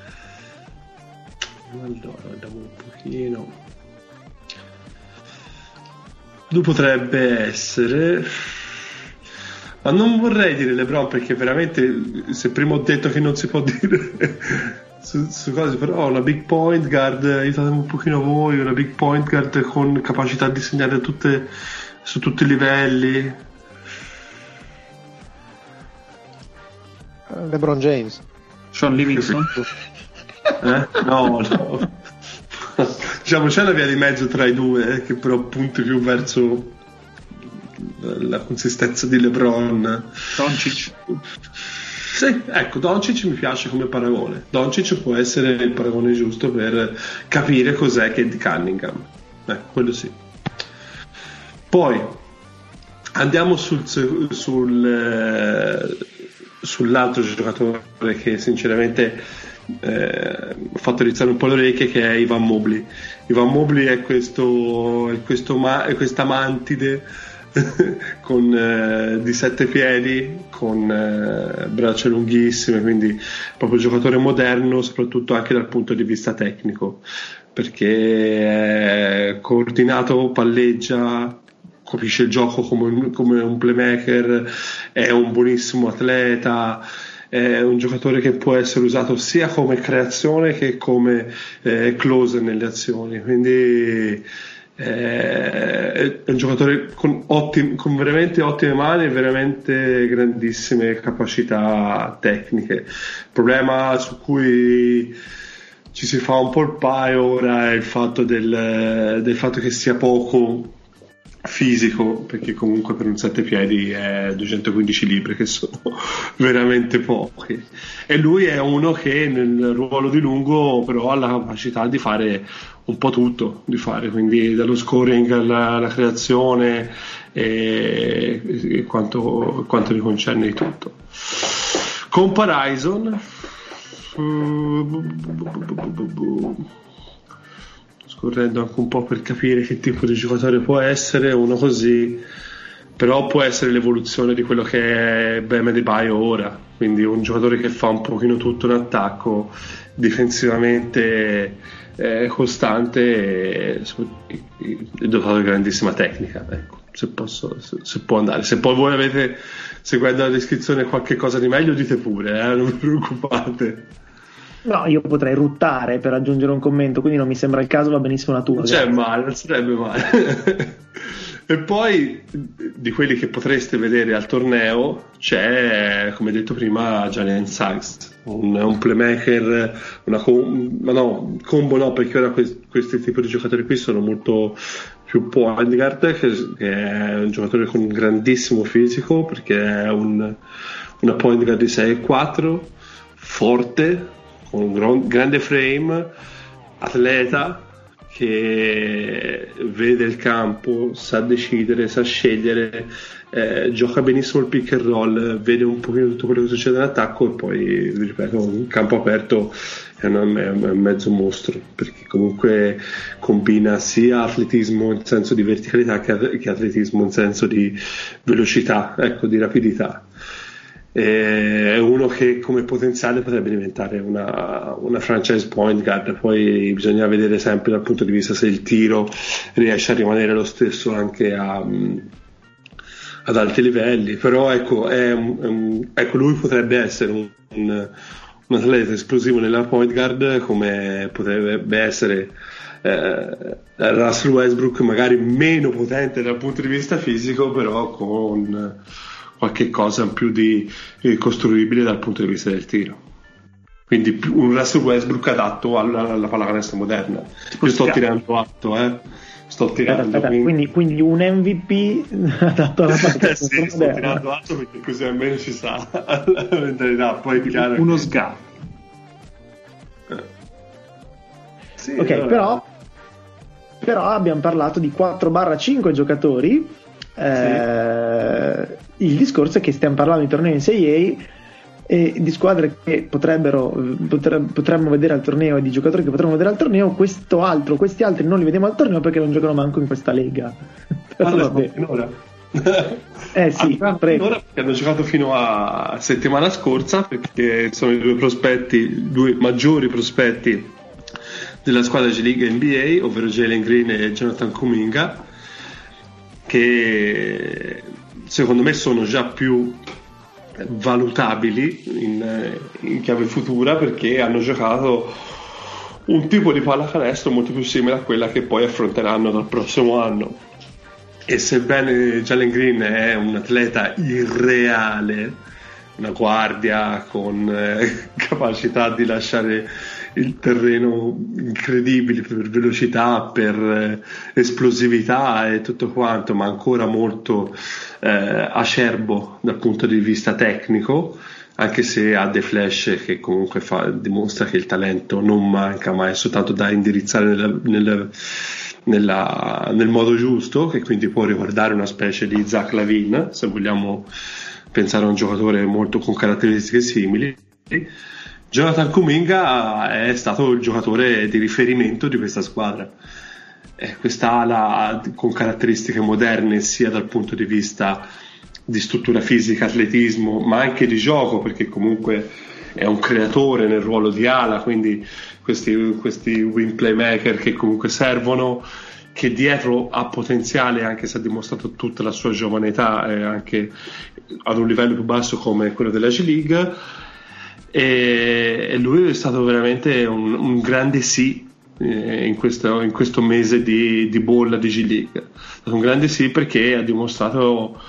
Speaker 2: Allora, vediamo un pochino. Lui potrebbe essere... Ma non vorrei dire LeBron perché veramente se prima ho detto che non si può dire su, su cose, però una big point guard, aiutatemi un pochino voi, una big point guard con capacità di segnare tutte, su tutti i livelli.
Speaker 5: LeBron James.
Speaker 3: Sean Livingston?
Speaker 2: eh? No, no. diciamo c'è una via di mezzo tra i due eh, che però punti più verso la consistenza di LeBron.
Speaker 3: Doncic.
Speaker 2: Sì, ecco, Doncic mi piace come paragone. Doncic può essere il paragone giusto per capire cos'è Kate Cunningham. Eh, quello sì. Poi andiamo sul, sul, sull'altro giocatore che sinceramente eh, ha fatto rizzare un po' le orecchie che è Ivan Mobley. Ivan Mobley è, questo, è, questo è questa mantide con, eh, di sette piedi, con eh, braccia lunghissime, quindi proprio giocatore moderno, soprattutto anche dal punto di vista tecnico, perché è coordinato, palleggia, capisce il gioco come, come un playmaker, è un buonissimo atleta è un giocatore che può essere usato sia come creazione che come eh, close nelle azioni. Quindi è un giocatore con, ottim- con, veramente ottime mani e veramente grandissime capacità tecniche. Il problema su cui ci si fa un po' il paio ora è il fatto del, del fatto che sia poco fisico perché comunque per un 7 piedi è 215 libri che sono veramente pochi. E lui è uno che nel ruolo di lungo però ha la capacità di fare un po' tutto di fare quindi dallo scoring alla, alla creazione e, e quanto, quanto gli concerne di tutto. Comparison scorrendo anche un po' per capire che tipo di giocatore può essere, uno così, però può essere l'evoluzione di quello che è Beme De Baio ora, quindi un giocatore che fa un pochino tutto in attacco, difensivamente eh, costante e, e, dotato di grandissima tecnica, ecco, se, posso, se, se, può andare. Se poi voi avete, seguendo la descrizione, qualche cosa di meglio, dite pure, eh, non vi preoccupate.
Speaker 1: No, io potrei ruttare per aggiungere un commento, quindi non mi sembra il caso, va benissimo la tua.
Speaker 2: C'è male, non sarebbe male. e poi di quelli che potreste vedere al torneo c'è, come detto prima, Jalen Sykes, un, un, playmaker, una com- ma no, combo no, perché ora questi, questi tipi di giocatori qui sono molto più point guard, che, che è un giocatore con un grandissimo fisico, perché è un, una point guard di 6-4, forte, un grande frame, atleta che vede il campo, sa decidere, sa scegliere, eh, gioca benissimo il pick and roll, vede un pochino tutto quello che succede in attacco e poi, ripeto, un campo aperto è, una, è un mezzo mostro perché comunque combina sia atletismo in senso di verticalità che atletismo in senso di velocità, ecco, di rapidità è uno che come potenziale potrebbe diventare una, una, franchise point guard. Poi bisogna vedere sempre dal punto di vista se il tiro riesce a rimanere lo stesso anche a, ad alti livelli. Però ecco, è è ecco lui potrebbe essere un, un, un, atleta esplosivo nella point guard come potrebbe essere eh, Russell Westbrook magari meno potente dal punto di vista fisico però con qualche cosa in più di eh, costruibile dal punto di vista del tiro. Quindi un Russell Westbrook adatto alla, alla pallacanestro moderna. Io sto tirando atto, eh. Sto tirando.
Speaker 1: Aspetta, aspetta, quindi, quindi, un MVP adatto alla pallacanestro
Speaker 2: sì, moderna. sto tirando atto perché così almeno ci sa la mentalità. Poi chiaro
Speaker 3: Uno che... sgap.
Speaker 1: Eh. Sì, ok, allora... però, però abbiamo parlato di 4-5 giocatori eh, il discorso è che stiamo parlando di torneo in 6A e di squadre che potrebbero potre, potremmo vedere al torneo e di giocatori che potremmo vedere al torneo questo altro, questi altri non li vediamo al torneo perché non giocano manco in questa lega.
Speaker 2: Allora, finora.
Speaker 1: Eh sì,
Speaker 2: allora, perché hanno giocato fino a settimana scorsa perché sono i due prospetti i due maggiori prospetti della squadra G League NBA ovvero Jalen Green e Jonathan Kuminga che secondo me sono già più valutabili in, in chiave futura perché hanno giocato un tipo di pallacanestro molto più simile a quella che poi affronteranno dal prossimo anno. E sebbene Jalen Green è un atleta irreale, una guardia con eh, capacità di lasciare il terreno incredibile per velocità, per eh, esplosività e tutto quanto, ma ancora molto eh, acerbo dal punto di vista tecnico, anche se ha dei flash che comunque fa, dimostra che il talento non manca, ma è soltanto da indirizzare nel, nel, nella, nel modo giusto, che quindi può riguardare una specie di Zach Lavin, se vogliamo pensare a un giocatore molto con caratteristiche simili. Jonathan Kuminga è stato il giocatore di riferimento di questa squadra. Eh, questa ala con caratteristiche moderne sia dal punto di vista di struttura fisica, atletismo, ma anche di gioco, perché comunque è un creatore nel ruolo di ala, quindi questi, questi win playmaker che comunque servono, che dietro ha potenziale, anche se ha dimostrato tutta la sua giovane età, eh, anche ad un livello più basso come quello della G League e lui è stato veramente un, un grande sì eh, in, questo, in, questo, mese di, di bolla di G League. È stato un grande sì perché ha dimostrato,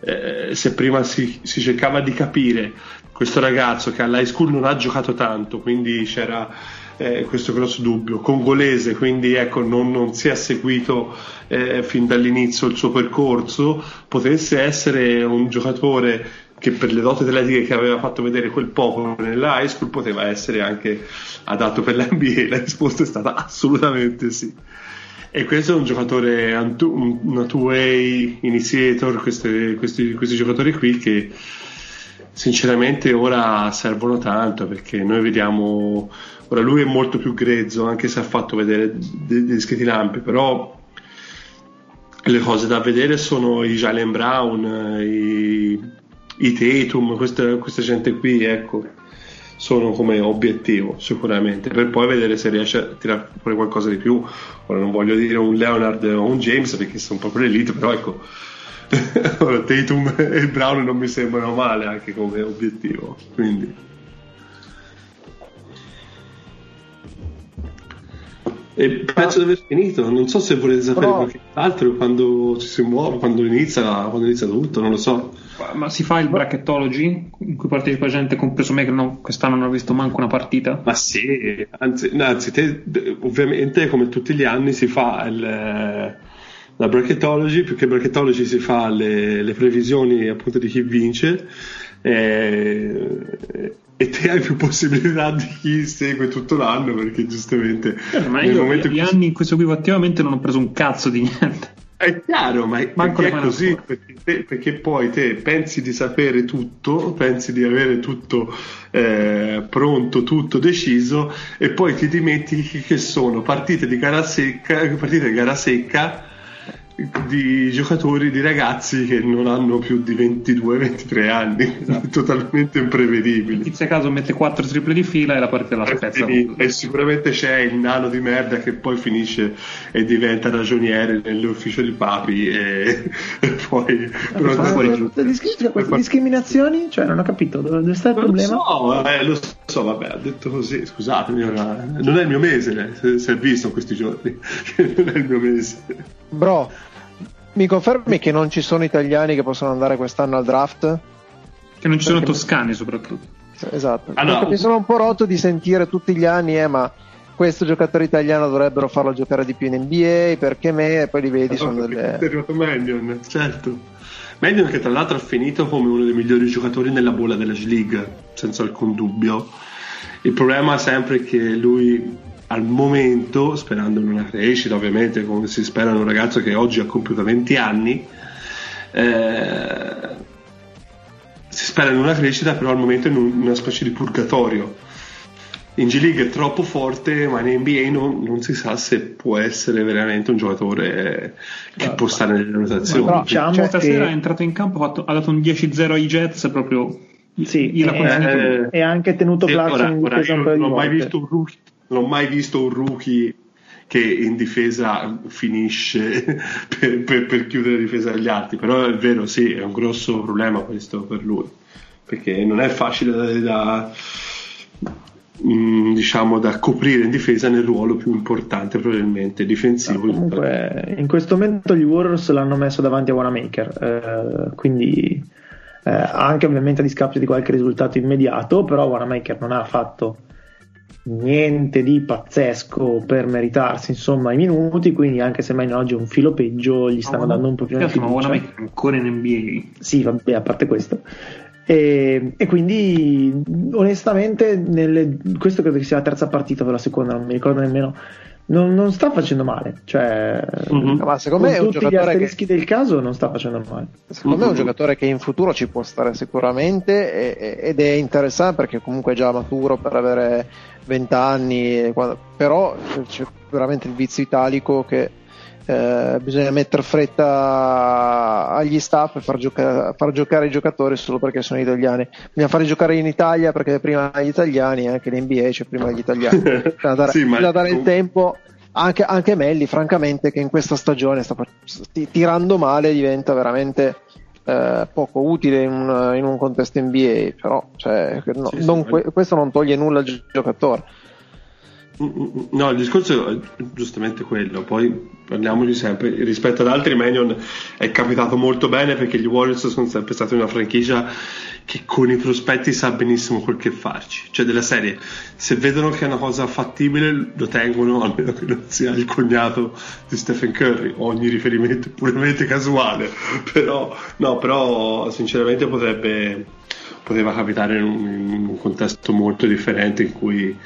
Speaker 2: eh, se prima si, si, cercava di capire questo ragazzo che all'high school non ha giocato tanto, quindi c'era eh, questo grosso dubbio. Congolese, quindi ecco, non, non si è seguito eh, fin dall'inizio il suo percorso, potesse essere un giocatore che per le doti atletiche che aveva fatto vedere quel poco nella high school poteva essere anche adatto per l'NBA. La risposta è stata assolutamente sì. E questo è un giocatore, una two-way initiator, questi, questi, questi giocatori qui che sinceramente ora servono tanto perché noi vediamo ora lui è molto più grezzo anche se ha fatto vedere dei discreti lampi però le cose da vedere sono i Jalen Brown i, i Tatum questa, questa gente qui ecco sono come obiettivo sicuramente. Per poi vedere se riesce a tirare fuori qualcosa di più. Ora non voglio dire un Leonard o un James perché sono proprio l'elite però ecco. Tatum e Brown non mi sembrano male anche come obiettivo quindi e penso di aver finito. Non so se volete sapere Però... qualche altro quando ci si muove quando inizia, quando inizia tutto non lo so.
Speaker 3: Ma si fa il bracketology in cui partecipa gente compreso me che non, quest'anno non ho visto manco una partita?
Speaker 2: Ma sì anzi, anzi te, ovviamente come tutti gli anni si fa il la bracketology, più che bracketology si fa le, le previsioni appunto di chi vince. Eh, e te hai più possibilità di chi segue tutto l'anno perché giustamente
Speaker 3: eh, ma io gli anni in cui seguivo attivamente non ho preso un cazzo di niente
Speaker 2: è chiaro, ma perché è così? Perché, te, perché, poi te pensi di sapere tutto, pensi di avere tutto eh, pronto, tutto deciso, e poi ti dimentichi che sono partite di gara secca, partite di gara secca di giocatori, di ragazzi che non hanno più di 22-23 anni, esatto. totalmente imprevedibili.
Speaker 3: Tizia caso mette 4 triple di fila e la partita la spezza.
Speaker 2: E sicuramente c'è il nano di merda che poi finisce e diventa ragioniere nell'ufficio di Papi e, e poi...
Speaker 1: Però fuori queste discriminazioni? Cioè non ho capito dove sta il problema?
Speaker 2: So, eh, lo so, vabbè, ha detto così, scusatemi, non è il mio mese, si è visto in questi giorni, non è il mio mese.
Speaker 5: Bro, mi confermi che non ci sono italiani che possono andare quest'anno al draft?
Speaker 3: Che non ci sono toscani soprattutto.
Speaker 5: Esatto, allora, mi sono un po' rotto di sentire tutti gli anni, eh, ma questo giocatore italiano dovrebbero farlo giocare di più in NBA, perché me? E poi li vedi, allora, sono delle...
Speaker 2: È arrivato Mannion, certo. Mannion che tra l'altro ha finito come uno dei migliori giocatori nella bolla della G-League, senza alcun dubbio. Il problema è sempre che lui al momento, sperando in una crescita, ovviamente, come si spera in un ragazzo che oggi ha compiuto 20 anni, eh, si spera in una crescita, però al momento è in una specie di purgatorio. In G League è troppo forte, ma in NBA non, non si sa se può essere veramente un giocatore che no, può stare nelle rotazioni. Però,
Speaker 3: diciamo cioè, stasera che... è entrato in campo, ha, fatto, ha dato un 10-0 ai Jets proprio.
Speaker 1: Sì, e, eh, e anche tenuto Clarkson in difesa un
Speaker 2: paio di Non ho mai visto un rookie non ho mai visto un rookie che in difesa finisce per, per, per, chiudere la difesa degli altri, però è vero, sì, è un grosso problema questo per lui, perché non è facile da, da mm, diciamo da coprire in difesa nel ruolo più importante probabilmente difensivo.
Speaker 1: Comunque in questo momento gli Warriors l'hanno messo davanti a Wanamaker eh, quindi eh, anche ovviamente a discapito di qualche risultato immediato però Wanamaker non ha fatto niente di pazzesco per meritarsi insomma i minuti quindi anche se Maino oggi è un filo peggio gli stanno no, dando un po' più di
Speaker 3: fiducia. ma ancora in NBA
Speaker 1: sì vabbè a parte questo. E, e quindi onestamente nelle, questo credo che sia la terza partita o la seconda non mi ricordo nemmeno non, non sta facendo male cioè,
Speaker 5: mm-hmm. ma secondo me è un
Speaker 1: tutti gli asterischi che... del caso non sta facendo male
Speaker 5: secondo mm-hmm. me è un giocatore che in futuro ci può stare sicuramente e, ed è interessante perché comunque è già maturo per avere 20 anni, però c'è veramente il vizio italico che eh, bisogna mettere fretta agli staff e far, gioca- far, giocare i giocatori solo perché sono italiani. Bisogna farli giocare in Italia perché prima gli italiani, anche l'NBA c'è prima gli italiani. Bisogna dare, sì, bisogna dare il tempo. Anche, anche Melli, francamente, che in questa stagione sta tirando male, diventa veramente eh, poco utile in un, in un, contesto NBA, però cioè, no, sì, non, sì, questo non toglie nulla al giocatore.
Speaker 2: No, il discorso è giustamente quello. Poi parliamoci sempre. Rispetto ad altri, Manion è capitato molto bene perché gli Warriors sono sempre stati una franchigia che con i prospetti sa benissimo quel che farci. Cioè, della serie, se vedono che è una cosa fattibile, lo tengono, almeno che non sia il cognato di Stephen Curry. Ogni riferimento è puramente casuale. Però, no, però sinceramente potrebbe, poteva capitare in un, in un contesto molto differente in cui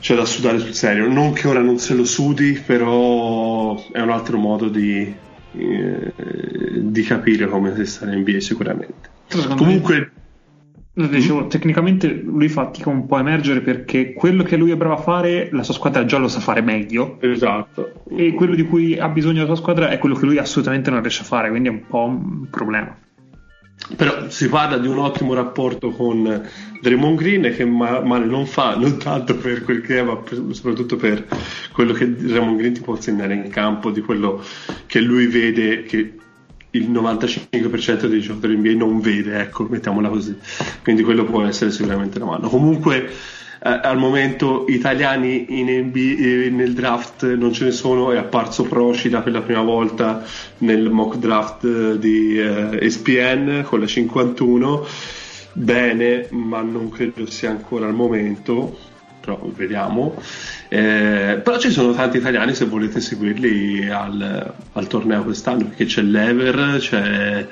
Speaker 2: c'è da sudare sul serio. Non che ora non se lo sudi, però è un altro modo di, eh, di capire come si sta in NBA sicuramente. Comunque...
Speaker 3: Dicevo, mm-hmm. tecnicamente lui fatica un po' a emergere perché quello che lui è bravo a fare, la sua squadra già lo sa fare meglio.
Speaker 2: Esatto.
Speaker 3: E quello di cui ha bisogno la sua squadra è quello che lui assolutamente non riesce a fare, quindi è un po' un problema.
Speaker 2: Però si parla di un ottimo rapporto con Draymond Green che male non fa, non tanto per quel che è, ma soprattutto per quello che Draymond Green ti può insegnare in campo, di quello che lui vede che il 95% dei giocatori NBA non vede, ecco, mettiamola così. Quindi quello può essere sicuramente una mano. Comunque al momento italiani NBA, eh, nel draft non ce ne sono, è apparso Procida per la prima volta nel mock draft eh, di eh, ESPN con la 51, bene, ma non credo sia ancora al momento, però vediamo. Eh, però ci sono tanti italiani se volete seguirli al, al torneo quest'anno, perché c'è l'Ever, c'è,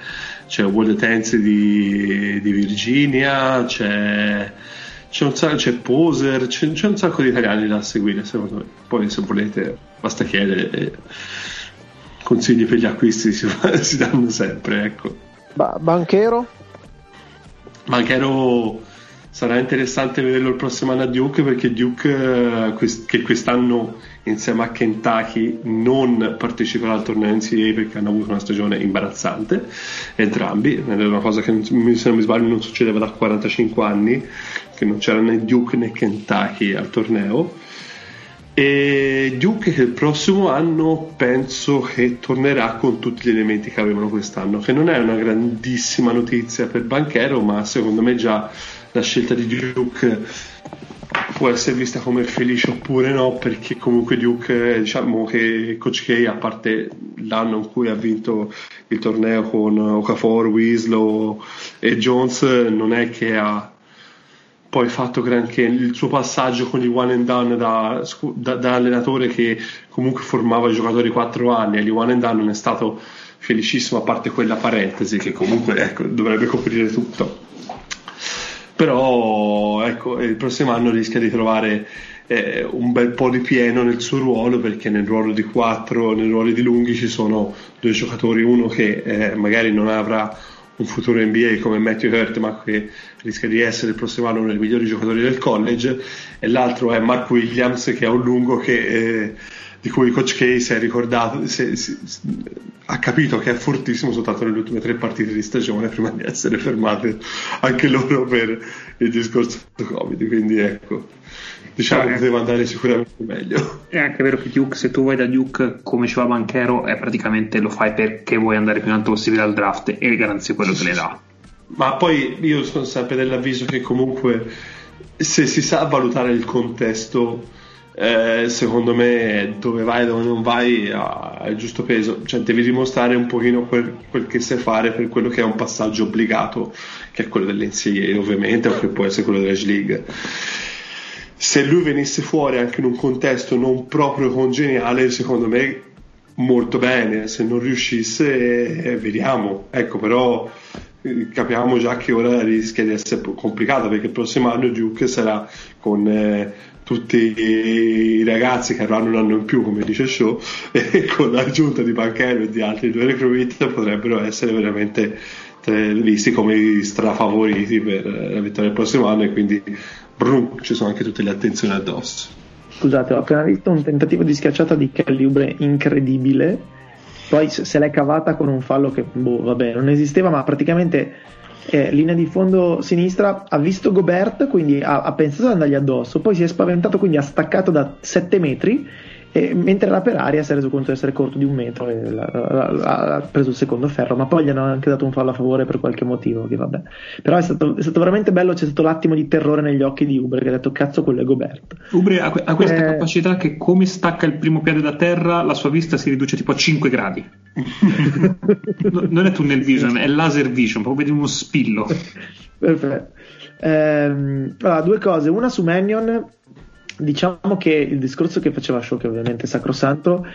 Speaker 2: c'è World Tense di, di Virginia, c'è c'è, un c'è Poser, c'è, c'è, un sacco di italiani da seguire secondo me. Poi se volete basta chiedere e consigli per gli acquisti si, si danno sempre. Ecco.
Speaker 5: Ba- banchero?
Speaker 2: Banchero sarà interessante vederlo il prossimo anno a Duke perché Duke eh, che quest'anno insieme a Kentucky non parteciperà al torneo NCAA perché hanno avuto una stagione imbarazzante entrambi, è una cosa che se non mi sbaglio non succedeva da 45 anni che non c'era né Duke né Kentucky al torneo. E Duke che il prossimo anno penso che tornerà con tutti gli elementi che avevano quest'anno, che non è una grandissima notizia per Banchero, ma secondo me già la scelta di Duke può essere vista come felice oppure no, perché comunque Duke, diciamo che Coach K, a parte l'anno in cui ha vinto il torneo con Okafor, Winslow e Jones, non è che ha poi fatto granché. Il suo passaggio con gli one and done da, da, da allenatore che comunque formava i giocatori 4 anni e gli one and done non è stato felicissimo a parte quella parentesi che comunque ecco, dovrebbe coprire tutto. Però ecco, il prossimo anno rischia di trovare eh, un bel po' di pieno nel suo ruolo perché nel ruolo di 4 nel ruolo di lunghi ci sono due giocatori uno che eh, magari non avrà un futuro NBA come Matthew Hurt, ma che rischia di essere il prossimo anno uno dei migliori giocatori del college, e l'altro è Mark Williams, che è un lungo che, eh, di cui Coach K si è ricordato, si, si, ha capito che è fortissimo soltanto nelle ultime tre partite di stagione prima di essere fermate anche loro per il discorso Covid. Quindi ecco diciamo che poteva andare sicuramente meglio.
Speaker 3: È anche vero che Duke, se tu vai da Duke come ci va Banchero, è praticamente lo fai perché vuoi andare più in alto possibile al draft e le garanzie quello che le dà.
Speaker 2: Ma poi io sono sempre dell'avviso che comunque se si sa valutare il contesto, eh, secondo me dove vai e dove non vai ha il giusto peso, cioè devi dimostrare un pochino quel, quel, che sai fare per quello che è un passaggio obbligato, che è quello dell'NCAA ovviamente, o che può essere quello della League. Se lui venisse fuori anche in un contesto non proprio congeniale, secondo me molto bene, se non riuscisse eh, vediamo, ecco però eh, capiamo già che ora rischia di essere complicato perché il prossimo anno Duke sarà con eh, tutti i ragazzi che avranno un anno in più come dice Show e con l'aggiunta di Banchero e di altri due recruit potrebbero essere veramente visti come strafavoriti per la vittoria del prossimo anno e quindi brum, ci sono anche tutte le attenzioni addosso.
Speaker 1: Scusate, ho appena visto un tentativo di schiacciata di Oubre incredibile. Poi se l'è cavata con un fallo che, boh, vabbè, non esisteva, ma praticamente eh, linea di fondo sinistra ha visto Gobert, quindi ha, ha pensato ad andargli addosso, poi si è spaventato, quindi ha staccato da 7 metri e, mentre era per aria si è reso conto di essere corto di un metro e ha preso il secondo ferro, ma poi gli hanno anche dato un fallo a favore per qualche motivo, che vabbè. Però è stato, è stato veramente bello, c'è stato l'attimo di terrore negli occhi di Ubre che ha detto cazzo quello è Gobert.
Speaker 3: Ubre ha, ha questa eh... capacità che come stacca il primo piede da terra la sua vista si riduce tipo a 5 gradi. non è tunnel vision, è laser vision, proprio vedi uno spillo.
Speaker 1: Perfetto. Ehm, allora, due cose, una su Mannion diciamo che il discorso che faceva Show, che ovviamente sacrosanto,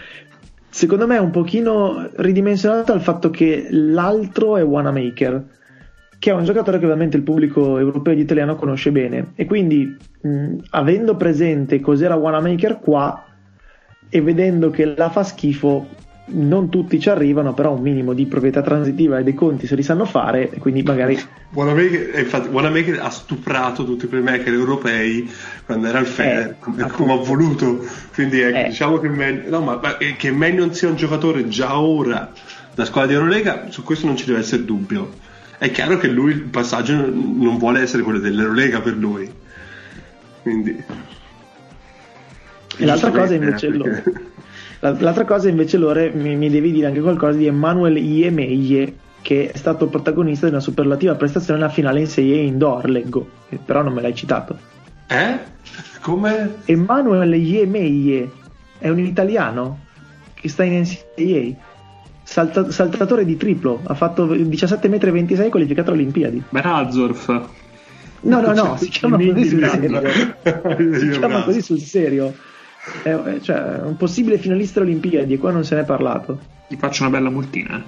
Speaker 1: secondo me è un pochino ridimensionato al fatto che l'altro è Wanamaker, che è un giocatore che ovviamente il pubblico europeo ed italiano conosce bene. E quindi, mh, avendo presente cos'era Wanamaker qua e vedendo che la fa schifo, non tutti ci arrivano, però un minimo di proprietà transitiva e dei conti se li sanno fare, quindi magari...
Speaker 2: Wanamaker, infatti, Wanamaker ha stuprato tutti i playmaker europei quando era il Fed, eh, come ha voluto, quindi ecco, eh. diciamo che, Man, no, ma, ma, che Mannion sia un giocatore già ora da squadra di Eurolega, su questo non ci deve essere dubbio. È chiaro che lui il passaggio non vuole essere quello dell'Eurolega per lui. Quindi...
Speaker 1: E l'altra cosa invece è perché... L'altra cosa invece Lore mi, mi, devi dire anche qualcosa di Emanuele Iemeye che è stato protagonista di una superlativa prestazione nella finale in 6 indoor, leggo, però non me l'hai citato.
Speaker 2: Eh? Come?
Speaker 1: Emanuele Iemeye è un italiano che sta in NCAA. Salta, saltatore di triplo, ha fatto 17,26 m qualificato alle Olimpiadi.
Speaker 3: Berazorf.
Speaker 1: No, no, no, si chiama così sul serio. si chiama così sul serio è, cioè, un possibile finalista alle Olimpiadi e qua non se ne è parlato.
Speaker 3: Gli faccio una bella multina.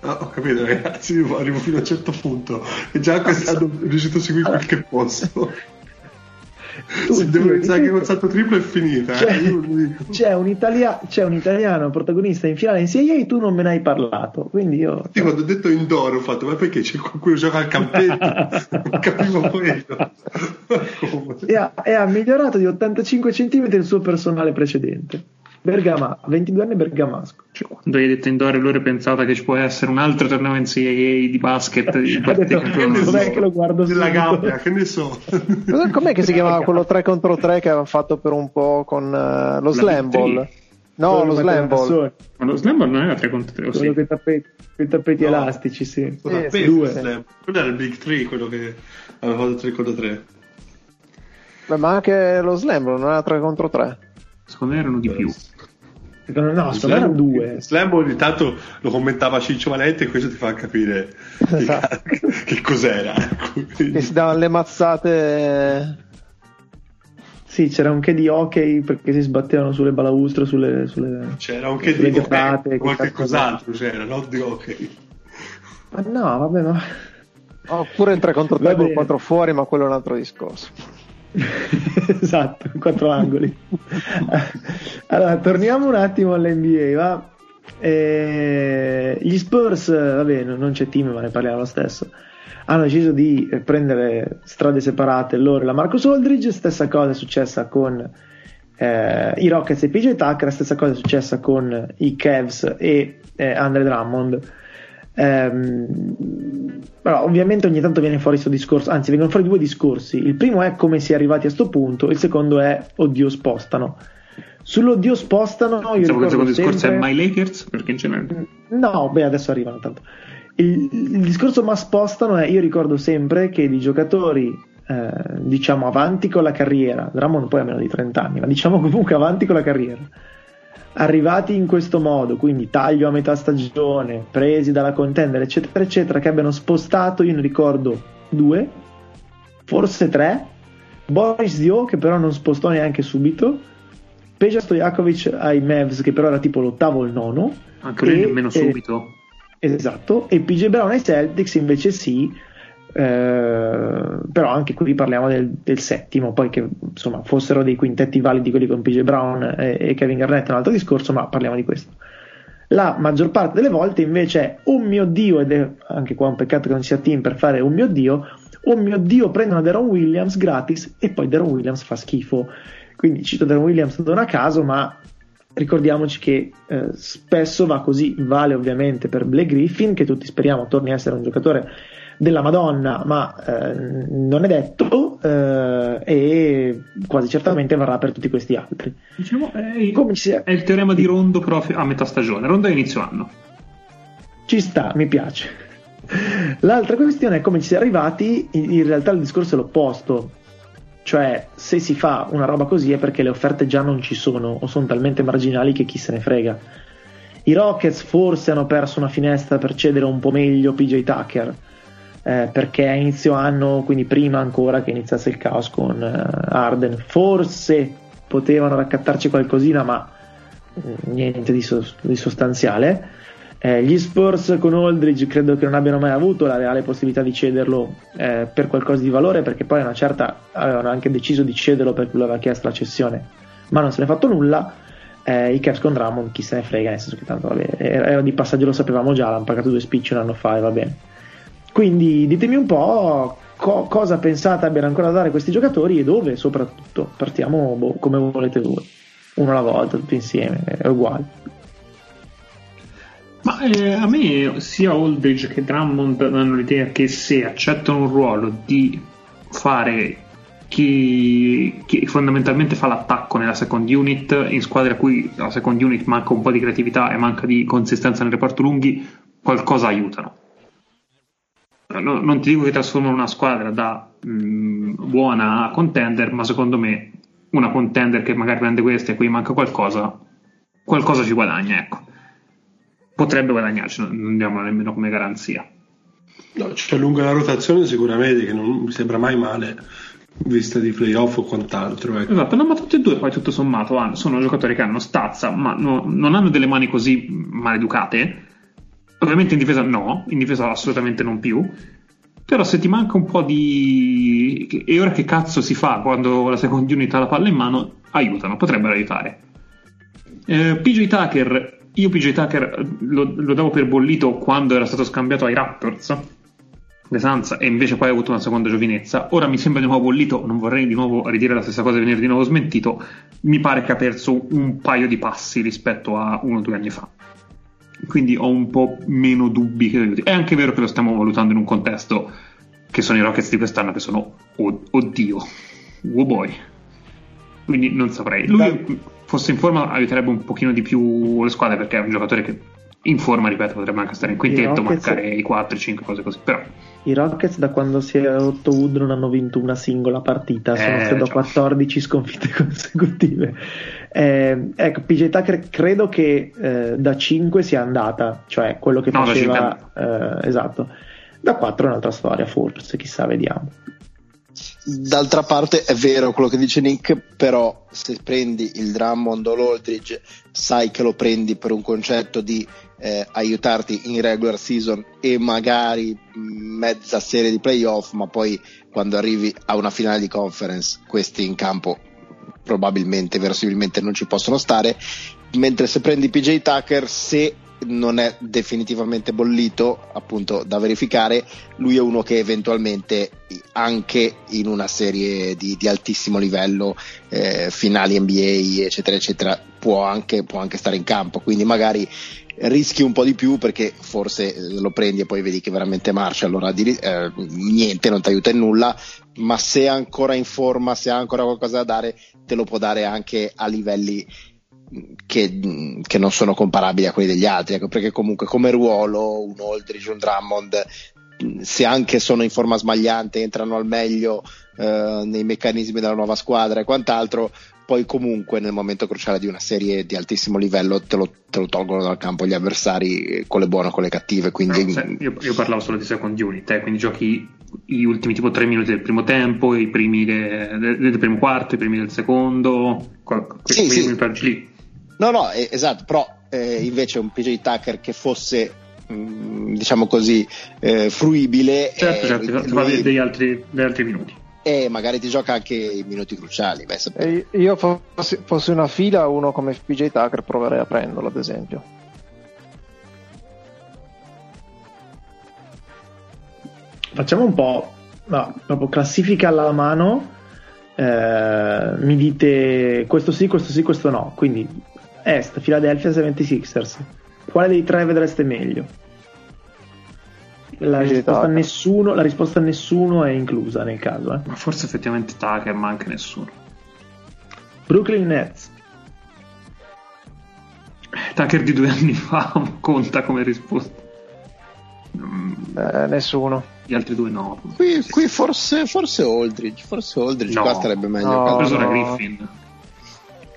Speaker 2: Ah, ho capito ragazzi, arrivo fino a un certo punto e già quest'anno riuscito a seguire quel che posso. Se devo pensare che col salto triplo è finita.
Speaker 1: C'è, eh, c'è, un Italia, c'è, un italiano protagonista in finale in Serie e tu non me ne hai parlato. Quindi io.
Speaker 2: Sì, quando ho detto indoor ho fatto, ma perché c'è qualcuno che gioca al campetto? non capivo quello.
Speaker 1: e, ha, e ha migliorato di 85 cm il suo personale precedente. Bergama, 22 anni bergamasco.
Speaker 3: Cioè, quando hai detto indoor loro pensava che ci può essere un altro torneo in CIA di basket di
Speaker 1: detto, che, che lo guardo
Speaker 2: della gabbia, che ne so.
Speaker 5: Com'è che si chiamava quello 3 contro 3 che aveva fatto per un po' con uh, lo slam ball? No, quello lo slam ball.
Speaker 3: Ma lo slam ball non era 3 contro 3,
Speaker 1: quello sì. con i tappeti, con i tappeti no. elastici, sì.
Speaker 2: sì, tappeti, due. Quello era il Big 3, quello che aveva fatto 3 contro 3.
Speaker 5: Beh, ma anche lo slam ball non era 3 contro 3.
Speaker 3: Secondo me erano di più.
Speaker 1: No, secondo me erano due.
Speaker 2: Slam ogni tanto lo commentava Ciccio Valente e questo ti fa capire esatto. che, che, cos'era.
Speaker 5: Che si davano le mazzate.
Speaker 1: Sì, c'era un che di hockey perché si sbattevano sulle balaustre, sulle, sulle
Speaker 2: C'era un che di hockey, qualche cos'altro c'era, non di hockey.
Speaker 1: Ma no, vabbè, ma...
Speaker 5: Oppure il 3 contro 3 con 4 fuori, ma quello è un altro discorso.
Speaker 1: esatto, quattro angoli. allora, torniamo un attimo all'NBA, va? Eh, gli Spurs, vabbè, non c'è team, ma ne parliamo lo stesso. Hanno deciso di prendere strade separate loro e la Marcus Aldridge. Stessa cosa è successa con eh, i Rockets e PJ Tucker. Stessa cosa è successa con i Cavs e eh, Andre Drummond Ehm, però ovviamente ogni tanto viene fuori questo discorso, anzi vengono fuori due discorsi. Il primo è come si è arrivati a questo punto, il secondo è oddio spostano. Sull'oddio spostano, io
Speaker 3: il secondo sempre... discorso è My Lakers, perché in generale...
Speaker 1: No, beh adesso arrivano tanto. Il, il discorso ma spostano è, io ricordo sempre che i giocatori eh, diciamo avanti con la carriera, Drummond poi ha meno di 30 anni, ma diciamo comunque avanti con la carriera arrivati in questo modo, quindi taglio a metà stagione, presi dalla contender, eccetera, eccetera, che abbiano spostato, io ne ricordo due, forse tre, Boris Dio che però non spostò neanche subito, Peja Stojakovic ai Mavs che però era tipo l'ottavo o il nono.
Speaker 3: Anche lui nemmeno subito.
Speaker 1: esatto, e PJ Brown ai Celtics invece sì, eh, però anche qui parliamo del, del, settimo, poi che insomma fossero dei quintetti validi quelli con PJ Brown e, e, Kevin Garnett è un altro discorso, ma parliamo di questo. La maggior parte delle volte invece è un mio dio, ed è anche qua un peccato che non sia team per fare un mio dio, un mio dio prendono Deron Williams gratis e poi Deron Williams fa schifo. Quindi cito Deron Williams non a caso, ma ricordiamoci che eh, spesso va così, vale ovviamente per Blake Griffin, che tutti speriamo torni a essere un giocatore della Madonna, ma eh, non è detto eh, e quasi certamente varrà per tutti questi altri.
Speaker 3: Diciamo, è, è il teorema di Rondo però a metà stagione, Rondo è inizio anno.
Speaker 1: Ci sta, mi piace. L'altra questione è come ci si è arrivati, in realtà il discorso è l'opposto, cioè se si fa una roba così è perché le offerte già non ci sono o sono talmente marginali che chi se ne frega. I Rockets forse hanno perso una finestra per cedere un po' meglio PJ Tucker, eh, perché a inizio anno, quindi prima ancora che iniziasse il caos con eh, Arden, forse potevano raccattarci qualcosina, ma mm, niente di, so- di sostanziale. Eh, gli Spurs con Aldridge credo che non abbiano mai avuto la reale possibilità di cederlo eh, per qualcosa di valore, perché poi una certa avevano anche deciso di cederlo perché lui aveva chiesto la cessione, ma non se ne è fatto nulla eh, i Cavs con Drummond chi se ne frega nel senso che tanto vabbè, era di passaggio lo sapevamo già l'hanno pagato due spicci un anno fa e va bene quindi ditemi un po' co- cosa pensate abbiano ancora da dare questi giocatori e dove soprattutto partiamo boh, come volete voi. Uno alla volta tutti insieme è uguale.
Speaker 3: Ma eh, a me sia Aldridge che Drummond danno l'idea che se accettano un ruolo di fare chi, chi, fondamentalmente fa l'attacco nella second unit in squadre a cui la second unit manca un po' di creatività e manca di consistenza nel reparto lunghi qualcosa aiutano no, non ti dico che trasformano una squadra da mh, mm, buona a contender ma secondo me una contender che magari prende questa e qui manca qualcosa qualcosa ci guadagna ecco potrebbe guadagnarci non diamo nemmeno come garanzia
Speaker 2: no, c'è lunga la rotazione sicuramente che non mi sembra mai male vista di playoff o quant'altro. Ecco.
Speaker 3: Esatto, no, ma tutti e due poi tutto sommato hanno, sono giocatori che hanno stazza, ma no, non hanno delle mani così maleducate. Ovviamente in difesa no, in difesa assolutamente non più. Però se ti manca un po' di... E ora che cazzo si fa quando la second unit ha la palla in mano? Aiutano, potrebbero aiutare. Eh, PJ Tucker, io PJ Tucker lo, lo davo per bollito quando era stato scambiato ai Raptors Lesanza e invece poi ha avuto una seconda giovinezza. Ora mi sembra di nuovo bollito, non vorrei di nuovo ridire la stessa cosa e venire di nuovo smentito. Mi pare che ha perso un paio di passi rispetto a uno o due anni fa. Quindi ho un po' meno dubbi che aiuti. È anche vero che lo stiamo valutando in un contesto che sono i Rockets di quest'anno che sono oh, oddio, oh boy. Quindi non saprei. Lui fosse in forma aiuterebbe un pochino di più le squadre perché è un giocatore che in forma, ripeto, potrebbe anche stare in quintetto, marcare i 4, 5 cose così, però
Speaker 1: i Rockets da quando si è rotto Wood non hanno vinto una singola partita, sono eh, credo 14 sconfitte consecutive. Eh, ecco, PJ Tucker credo che eh, da 5 sia andata, cioè quello che no, faceva... Eh, esatto. Da 4 è un'altra storia, forse, chissà, vediamo.
Speaker 4: D'altra parte è vero quello che dice Nick, però se prendi il Drummond o l'Oldridge sai che lo prendi per un concetto di eh, aiutarti in regular season e magari mezza serie di playoff, ma poi quando arrivi a una finale di conference questi in campo probabilmente, verosimilmente non ci possono stare, mentre se prendi PJ Tucker, se non è definitivamente bollito, appunto da verificare, lui è uno che eventualmente anche in una serie di, di altissimo livello, eh, finali NBA, eccetera, eccetera, può anche, può anche stare in campo, quindi magari rischi un po' di più perché forse lo prendi e poi vedi che veramente marcia, allora eh, niente, non ti aiuta in nulla, ma se è ancora in forma, se ha ancora qualcosa da dare, te lo può dare anche a livelli che, che non sono comparabili a quelli degli altri, ecco, perché comunque come ruolo un Aldridge, un Drummond, se anche sono in forma sbagliante, entrano al meglio eh, nei meccanismi della nuova squadra e quant'altro, poi comunque nel momento cruciale di una serie di altissimo livello te lo, te lo tolgono dal campo gli avversari con le buone o con le cattive. Quindi...
Speaker 3: No, cioè, io, io, parlavo solo di second unit, eh, quindi giochi gli ultimi tipo tre minuti del primo tempo, i primi de, de, del primo quarto, i primi del secondo, quel,
Speaker 4: sì, sì. lì. No, no, eh, esatto, però eh, invece un PJ Tucker che fosse mh, mm, diciamo così eh, fruibile
Speaker 3: certo, certo, lui... fa degli altri, degli altri minuti
Speaker 4: e magari ti gioca anche i minuti cruciali.
Speaker 5: Beh, io fossi, fossi, una fila, uno come PJ Tucker proverei a prenderlo, ad esempio.
Speaker 1: Facciamo un po', no, proprio classifica alla mano. Eh, mi dite questo sì, questo sì, questo no. Quindi Est, Philadelphia 76ers. Quale dei tre vedreste meglio? La risposta, nessuno, la risposta, a nessuno, è inclusa nel caso. Eh.
Speaker 3: Ma forse effettivamente Tucker, ma anche nessuno.
Speaker 1: Brooklyn Nets.
Speaker 3: Tucker di due anni fa conta come risposta.
Speaker 5: Eh, nessuno.
Speaker 3: Gli altri due no.
Speaker 4: Qui, qui forse, forse Aldridge. Forse Aldridge no. qua starebbe meglio.
Speaker 3: No, ha preso la Griffin.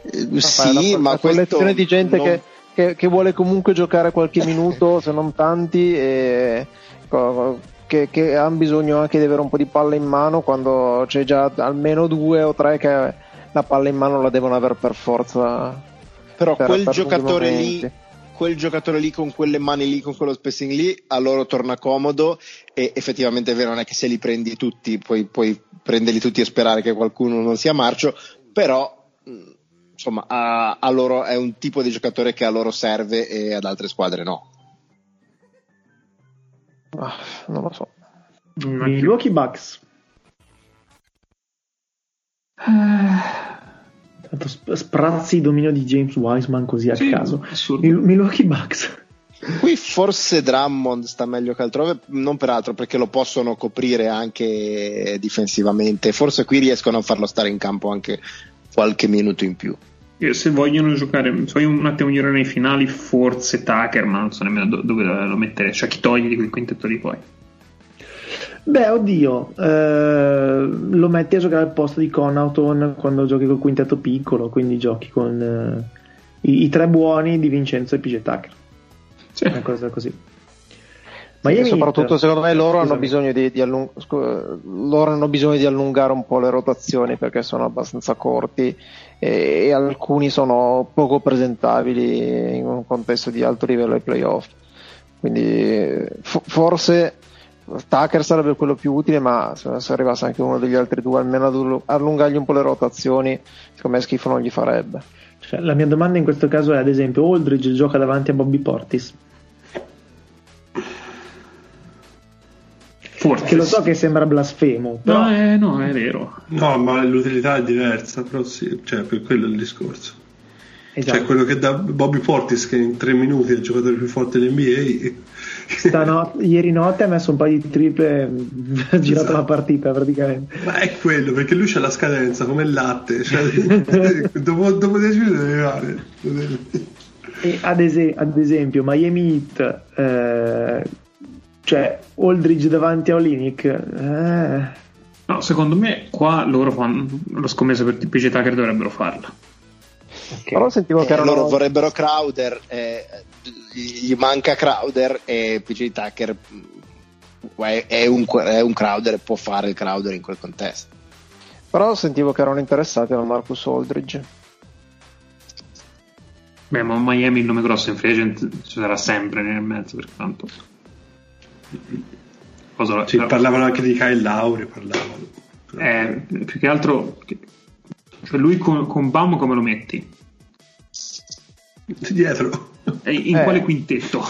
Speaker 4: Eh, sì, la, ma la
Speaker 5: collezione di gente non... che, che, che, vuole comunque giocare qualche minuto, se non tanti, e che, che hanno bisogno anche di avere un po' di palla in mano quando c'è già almeno due o tre che la palla in mano la devono avere per forza.
Speaker 4: Però per, quel per giocatore lì quel giocatore lì con quelle mani lì, con quello spacing lì, a loro torna comodo e effettivamente è vero, non è che se li prendi tutti puoi, puoi prenderli tutti e sperare che qualcuno non sia marcio, però insomma a, a, loro è un tipo di giocatore che a loro serve e ad altre squadre no.
Speaker 5: Ah, non lo so.
Speaker 1: Milwaukee Bucks. Tanto sprazzi il dominio di James Wiseman così a sì, caso. Mil- Milwaukee Bucks.
Speaker 4: Qui forse Drummond sta meglio che altrove, non peraltro perché lo possono coprire anche difensivamente. Forse qui riescono a farlo stare in campo anche qualche minuto in più.
Speaker 3: Se vogliono giocare, se vogliono un attimo girare nei finali, forse Tucker, ma non so nemmeno dove lo mettere, cioè chi togli di quel quintetto lì poi.
Speaker 1: Beh, oddio, eh, lo metti a giocare al posto di Connaughton quando giochi col quintetto piccolo, quindi giochi con eh, i, i, tre buoni di Vincenzo e PJ Tucker. Sì. Una cosa così.
Speaker 5: Ma sì, soprattutto secondo me loro hanno, di, di allung- loro hanno, bisogno di allungare un po' le rotazioni perché sono abbastanza corti e, alcuni sono poco presentabili in un contesto di alto livello ai playoff. Quindi forse Tucker sarebbe quello più utile, ma se, se arrivasse anche uno degli altri due, almeno ad allungargli un po' le rotazioni, secondo me schifo non gli farebbe.
Speaker 1: Cioè, la mia domanda in questo caso è, ad esempio, Aldridge gioca davanti a Bobby Portis. Forse. Che lo so che sembra blasfemo. Però...
Speaker 3: No, è, no, è vero.
Speaker 2: No, ma l'utilità è diversa, però sì, cioè, per quello è il discorso. Esatto. Cioè, quello che da Bobby Portis, che in tre minuti è il giocatore più forte dell'NBA.
Speaker 1: Stano, ieri notte ha messo un paio di triple, ha girato esatto. la partita praticamente.
Speaker 2: Ma è quello, perché lui c'ha la scadenza come il latte, cioè, dopo, dopo 10 minuti deve fare.
Speaker 1: E ad, es- ad, esempio, Miami Heat, eh, cioè Aldridge davanti a Olinic. Eh.
Speaker 3: No, secondo me qua loro fanno lo scommesso per PG Tucker dovrebbero farlo.
Speaker 4: Okay. Però sentivo che eh, erano... loro vorrebbero Crowder, eh, gli manca Crowder e PG Tucker mm, è un, è un Crowder e può fare il Crowder in quel contesto.
Speaker 5: Però sentivo che erano interessati a Marcus Aldridge.
Speaker 3: Beh, ma Miami il nome grosso in free agent ci sarà sempre nel mezzo, perché tanto
Speaker 2: Cosa, però... parlavano anche di Kyle Lauri, parlavano.
Speaker 3: Eh, più che altro, cioè lui con, con Baum come lo metti?
Speaker 2: Dietro.
Speaker 3: E in eh. quale quintetto?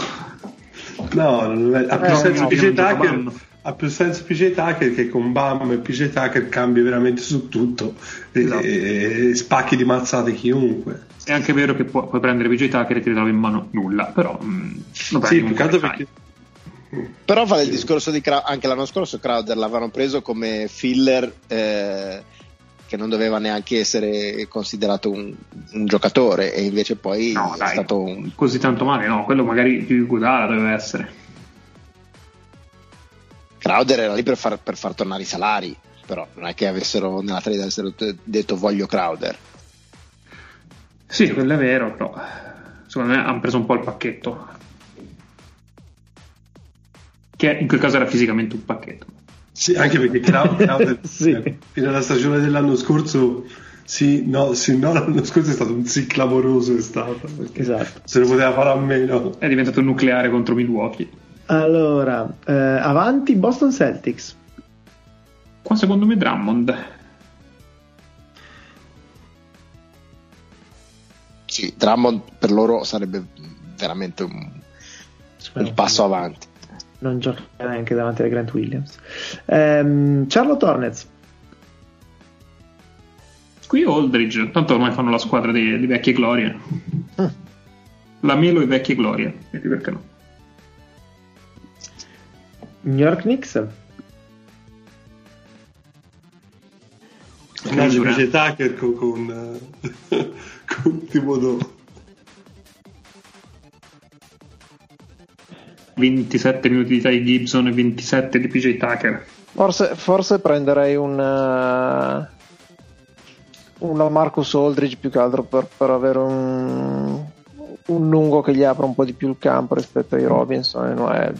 Speaker 2: No, non è, ha, più eh, senso no, PJ Tucker, ha più senso PJ Tucker che con Bam e PJ Tucker cambi veramente su tutto esatto. e, e, spacchi di mazzate chiunque.
Speaker 3: È anche vero che pu- puoi prendere PJ Tucker e ti ritrovi in mano nulla, però mh, mm,
Speaker 2: lo prendi sì, più che altro perché
Speaker 4: però vale il discorso di Crowder, anche l'anno scorso Crowder l'avevano preso come filler eh, che non doveva neanche essere considerato un, un giocatore e invece poi no, è dai, stato un...
Speaker 3: così tanto male, no, quello magari più Gudala doveva essere.
Speaker 4: Crowder era lì per far, per far tornare i salari, però non è che avessero nella trade avessero detto voglio Crowder.
Speaker 3: Sì, quello è vero, però secondo me hanno preso un po' il pacchetto che in quel caso era fisicamente un pacchetto.
Speaker 2: Sì, anche perché Crowder sì. Eh, fino alla stagione dell'anno scorso sì, no, sì, no, l'anno scorso è stato un sì clamoroso è stato, esatto. se lo poteva fare a meno.
Speaker 3: È diventato nucleare contro Milwaukee.
Speaker 1: Allora, eh, avanti Boston Celtics.
Speaker 3: Qua secondo me Drummond.
Speaker 4: Sì, Drummond per loro sarebbe veramente un, un passo avanti
Speaker 1: non gioca neanche davanti a Grant Williams. Um, Charlotte Hornets.
Speaker 3: Qui Aldridge, tanto ormai fanno la squadra di, di vecchie glorie. Ah. La Melo e vecchie glorie, quindi perché no?
Speaker 1: New York Knicks.
Speaker 2: Grande PJ Tucker con, con, con Thibodeau.
Speaker 3: 27 minuti di Ty Gibson e 27 di PJ Tucker.
Speaker 5: Forse, forse prenderei un, uh, un Marcus Aldridge più che altro per, per avere un, un lungo che gli apra un po' di più il campo rispetto ai Robinson e Noel.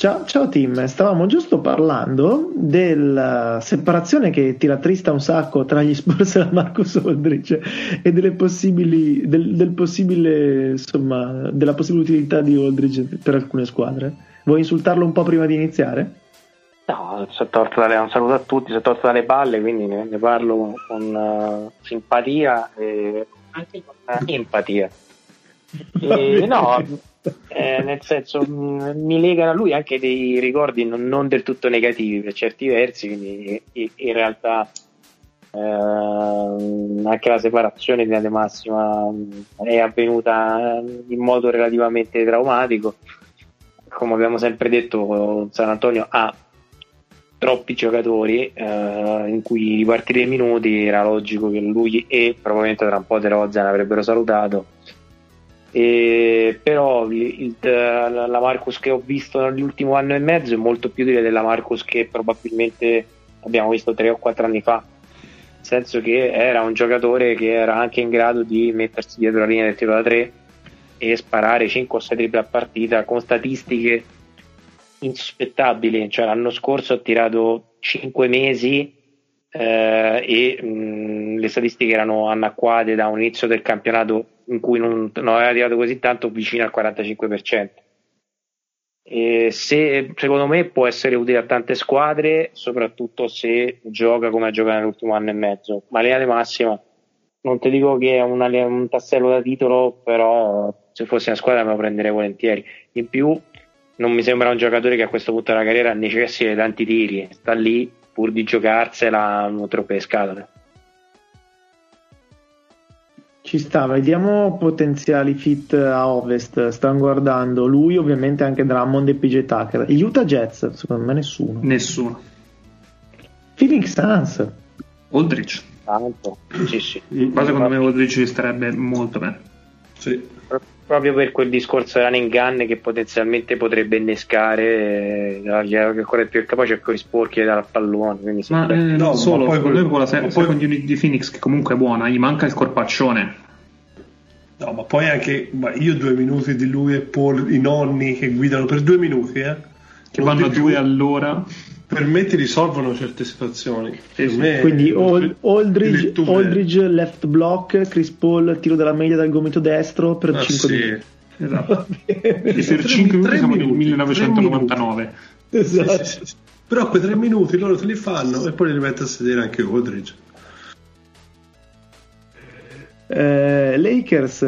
Speaker 1: Ciao, ciao team, stavamo giusto parlando della separazione che ti rattrista un sacco tra gli Spurs e la Marcus Aldridge e delle possibili, del, del possibile, insomma, della possibile utilità di Aldridge per alcune squadre. Vuoi insultarlo un po' prima di iniziare?
Speaker 6: No, si è tolto dalle, un saluto a tutti, si è tolto dalle palle, quindi ne, ne parlo con uh, simpatia e anche con uh, empatia. E, no, eh, nel senso mh, mi legano a lui anche dei ricordi non, non, del tutto negativi per certi versi, quindi in, realtà eh, anche la separazione di Ade Massima è avvenuta in modo relativamente traumatico. Come abbiamo sempre detto, San Antonio ha troppi giocatori eh, in cui ripartire i minuti era logico che lui e probabilmente tra un po' De Rozan avrebbero salutato e, però il, la Marcus che ho visto nell'ultimo anno e mezzo è molto più utile della Marcus che probabilmente abbiamo visto 3 o 4 anni fa. Nel senso che era un giocatore che era anche in grado di mettersi dietro la linea del tiro da 3 e sparare 5 o 6 triple a partita con statistiche insospettabili. Cioè l'anno scorso ha tirato 5 mesi eh, e mh, le statistiche erano annacquate da un inizio del campionato in cui non, non aveva tirato così tanto vicino al 45%. E se, secondo me può essere utile a tante squadre, soprattutto se gioca come ha giocato nell'ultimo anno e mezzo. Ma linea di massima, non ti dico che è una, un tassello da titolo, però se fosse una squadra me lo prenderei volentieri. In più, non mi sembra un giocatore che a questo punto della carriera necessiti tanti tiri, sta lì pur di giocarsela non troppe scatole.
Speaker 1: Ci sta, vediamo potenziali fit a ovest. Stanno guardando lui, ovviamente anche Drummond e PJ Tucker. Gli Utah Jets, secondo me nessuno.
Speaker 3: Nessuno.
Speaker 1: Phoenix Suns.
Speaker 3: Aldrich.
Speaker 6: Tanto, sì, sì.
Speaker 3: Ma secondo me Aldrich ci starebbe molto bene.
Speaker 2: Sì.
Speaker 6: Proprio per quel discorso running gun che potenzialmente potrebbe innescare, eh, ancora più capace a sporchi dal pallone.
Speaker 3: ma eh, non no, solo, ma poi, con la se- poi... second unit di Phoenix che comunque è buona, gli manca il corpaccione.
Speaker 2: No, ma poi anche ma io due minuti di lui e Paul, i nonni che guidano per due minuti, eh?
Speaker 3: Che vanno a due all'ora
Speaker 2: per me ti risolvono certe situazioni.
Speaker 1: Me, Quindi Aldridge, Aldridge, left block, Chris Paul tiro della media dal gomito destro per ah, 5 sì. minuti.
Speaker 3: Esatto. e per 5 minuti siamo nel 1999.
Speaker 1: Esatto. Sì, sì,
Speaker 2: Però quei 3 minuti loro te li fanno e poi li rimetto a sedere anche Aldridge.
Speaker 1: Eh, Lakers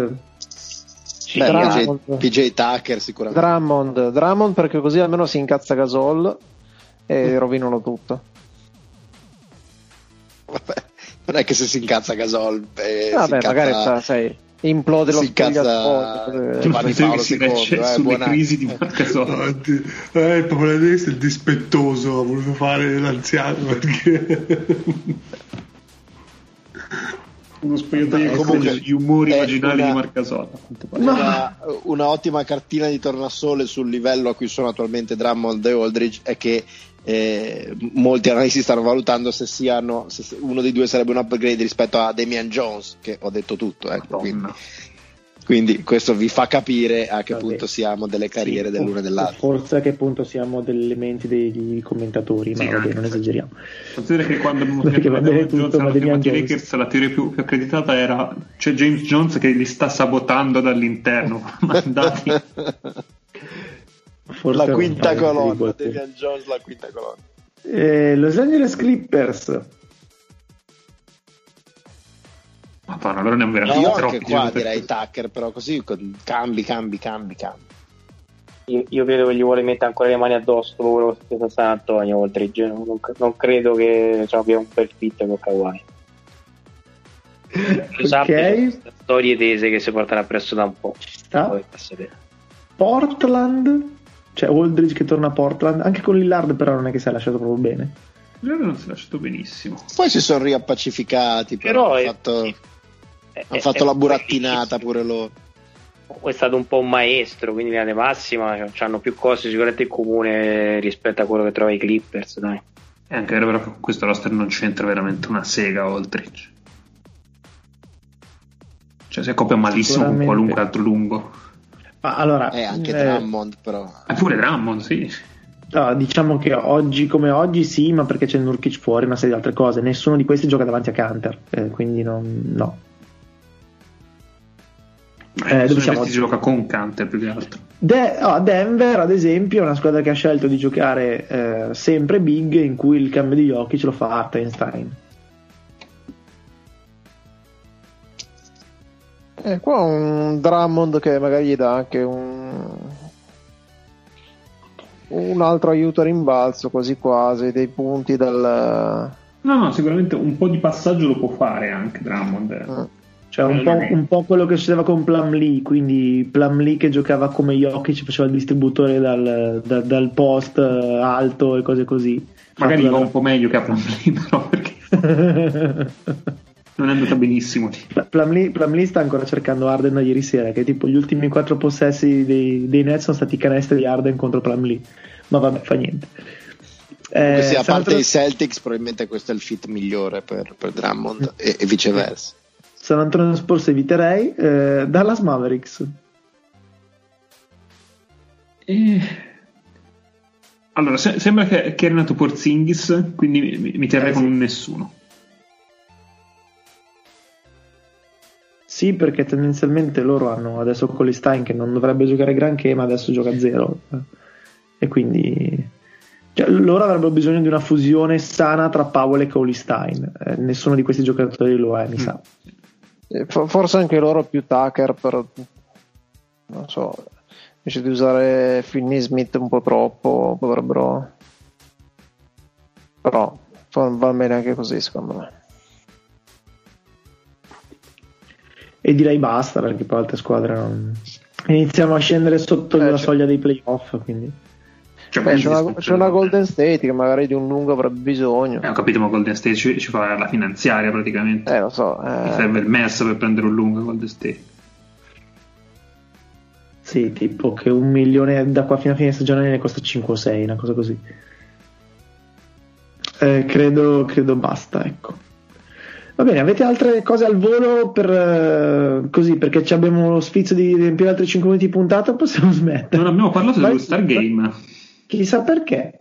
Speaker 4: Beh, PJ, PJ Tucker sicuramente
Speaker 5: Drummond, Drummond perché così almeno si incazza Gasol e rovinano tutto.
Speaker 4: Vabbè, non è che se si incazza Gasol.
Speaker 5: Eh, Vabbè, incazza... magari sta, sai, implode lo
Speaker 4: si incazza
Speaker 3: Giovanni Paolo II eh, sulle crisi di Gasol.
Speaker 2: eh, il popolo è dispettoso, ha voluto fare l'anziano perché
Speaker 3: uno spogliatoio comunque gli umori immaginali una, di Marcasola
Speaker 4: una, una, ottima cartina di tornasole sul livello a cui sono attualmente Drummond e Aldridge è che eh, molti analisti stanno valutando se siano se uno dei due sarebbe un upgrade rispetto a Damian Jones che ho detto tutto ecco, quindi, quindi, questo vi fa capire a che Vabbè. punto siamo delle carriere sì, dell'uno e dell'altro.
Speaker 1: forse a che punto siamo degli elementi dei commentatori ma sì, vabbè non esageriamo.
Speaker 3: considera che quando abbiamo Damian Jones alla Lakers la teoria più, più, accreditata era c'è James Jones che li sta sabotando dall'interno mandati
Speaker 4: la quinta colonna, Devian Jones, la quinta colonna.
Speaker 1: Eh, Los Angeles Clippers.
Speaker 3: Madonna, allora ne veramente
Speaker 4: no, troppi. Qua direi Tucker, però così cambi, cambi, cambi, cambi.
Speaker 6: Io, io, credo che gli vuole mettere ancora le mani addosso che sta San Antonio oltre non, non, credo che cioè, abbia un bel fit con Kawhi okay. storie tese che si portano appresso da un po'
Speaker 1: Portland Cioè, Aldridge che torna a Portland, anche con Lillard, però non è che si è lasciato proprio bene.
Speaker 3: Lillard non si è lasciato benissimo.
Speaker 4: Poi si sono riappacificati, però, però hanno fatto, è, hanno fatto la burattinata pure loro.
Speaker 6: È stato un po' un maestro, quindi linea di massima cioè, hanno più cose sicuramente in comune rispetto a quello che trova i Clippers, dai.
Speaker 3: È anche vero però che con questo roster non c'entra veramente una sega Aldridge. Cioè si accoppia malissimo con qualunque altro lungo.
Speaker 1: Ma allora,
Speaker 4: eh, anche eh, Drummond però.
Speaker 3: Eh, pure Drummond, sì.
Speaker 1: No, diciamo che oggi come oggi sì, ma perché c'è Nurkic fuori una serie di altre cose. Nessuno di questi gioca davanti a Canter, eh, quindi non, no.
Speaker 3: Eh, dove siamo? si gioca con Canter più che altro.
Speaker 1: De- oh, Denver, ad esempio, è una squadra che ha scelto di giocare eh, sempre big, in cui il cambio di occhi ce lo fa Artenstein.
Speaker 5: Eh, qua un Drummond che magari gli dà anche un, un altro aiuto a rimbalzo, quasi quasi, dei punti dal...
Speaker 3: No, no, sicuramente un po' di passaggio lo può fare anche Drummond. Eh.
Speaker 1: Cioè un po', un po', quello che succedeva con Plumlee, quindi Plumlee che giocava come Jokic, faceva il distributore dal, dal, dal post eh, alto e cose così.
Speaker 3: Magari va un po' meglio che a Plumlee, però perché... non è andata benissimo.
Speaker 1: Plumlee, Plumlee sta ancora cercando Arden da ieri sera, che tipo gli ultimi quattro possessi dei, dei Nets sono stati canestri di Arden contro Plumlee, ma vabbè, fa niente.
Speaker 4: Eh, sì, a parte i Celtics, probabilmente questo è il fit migliore per, per Drummond mm. e, e, viceversa.
Speaker 1: San Antonio Spurs eviterei, eh, Dallas Mavericks.
Speaker 3: E... Allora, se- sembra che, che è nato Porzingis, quindi mi, mi terrei eh, con sì. nessuno.
Speaker 1: Sì, perché tendenzialmente loro hanno adesso Colistein che non dovrebbe giocare granché, ma adesso gioca zero. E quindi cioè, loro avrebbero bisogno di una fusione sana tra Powell e Colistein. Eh, nessuno di questi giocatori lo è, mi mm. sa.
Speaker 5: Forse anche loro più Tucker per non so, invece di usare Finney Smith un po' troppo, potrebbero. Però va bene anche così, secondo me.
Speaker 1: E direi basta perché poi altre squadre non... iniziamo a scendere sotto eh, la soglia dei playoff quindi
Speaker 5: cioè, Beh, c'è, una, c'è, una, Golden State che magari di un lungo avrebbe bisogno.
Speaker 3: Eh, ho capito, ma Golden State ci, ci fa la finanziaria praticamente.
Speaker 5: Eh, lo so. Eh.
Speaker 3: Serve il MES per prendere un lungo Golden State.
Speaker 1: Sì, tipo che un milione da qua fino a fine stagione ne costa 5 o 6, una cosa così. Eh, credo, credo basta, ecco. Va bene, avete altre cose al volo per uh, così perché abbiamo lo sfizio di riempire altri 5 minuti di puntata? Possiamo smettere.
Speaker 3: Non abbiamo parlato dello Stargame.
Speaker 1: Chissà perché.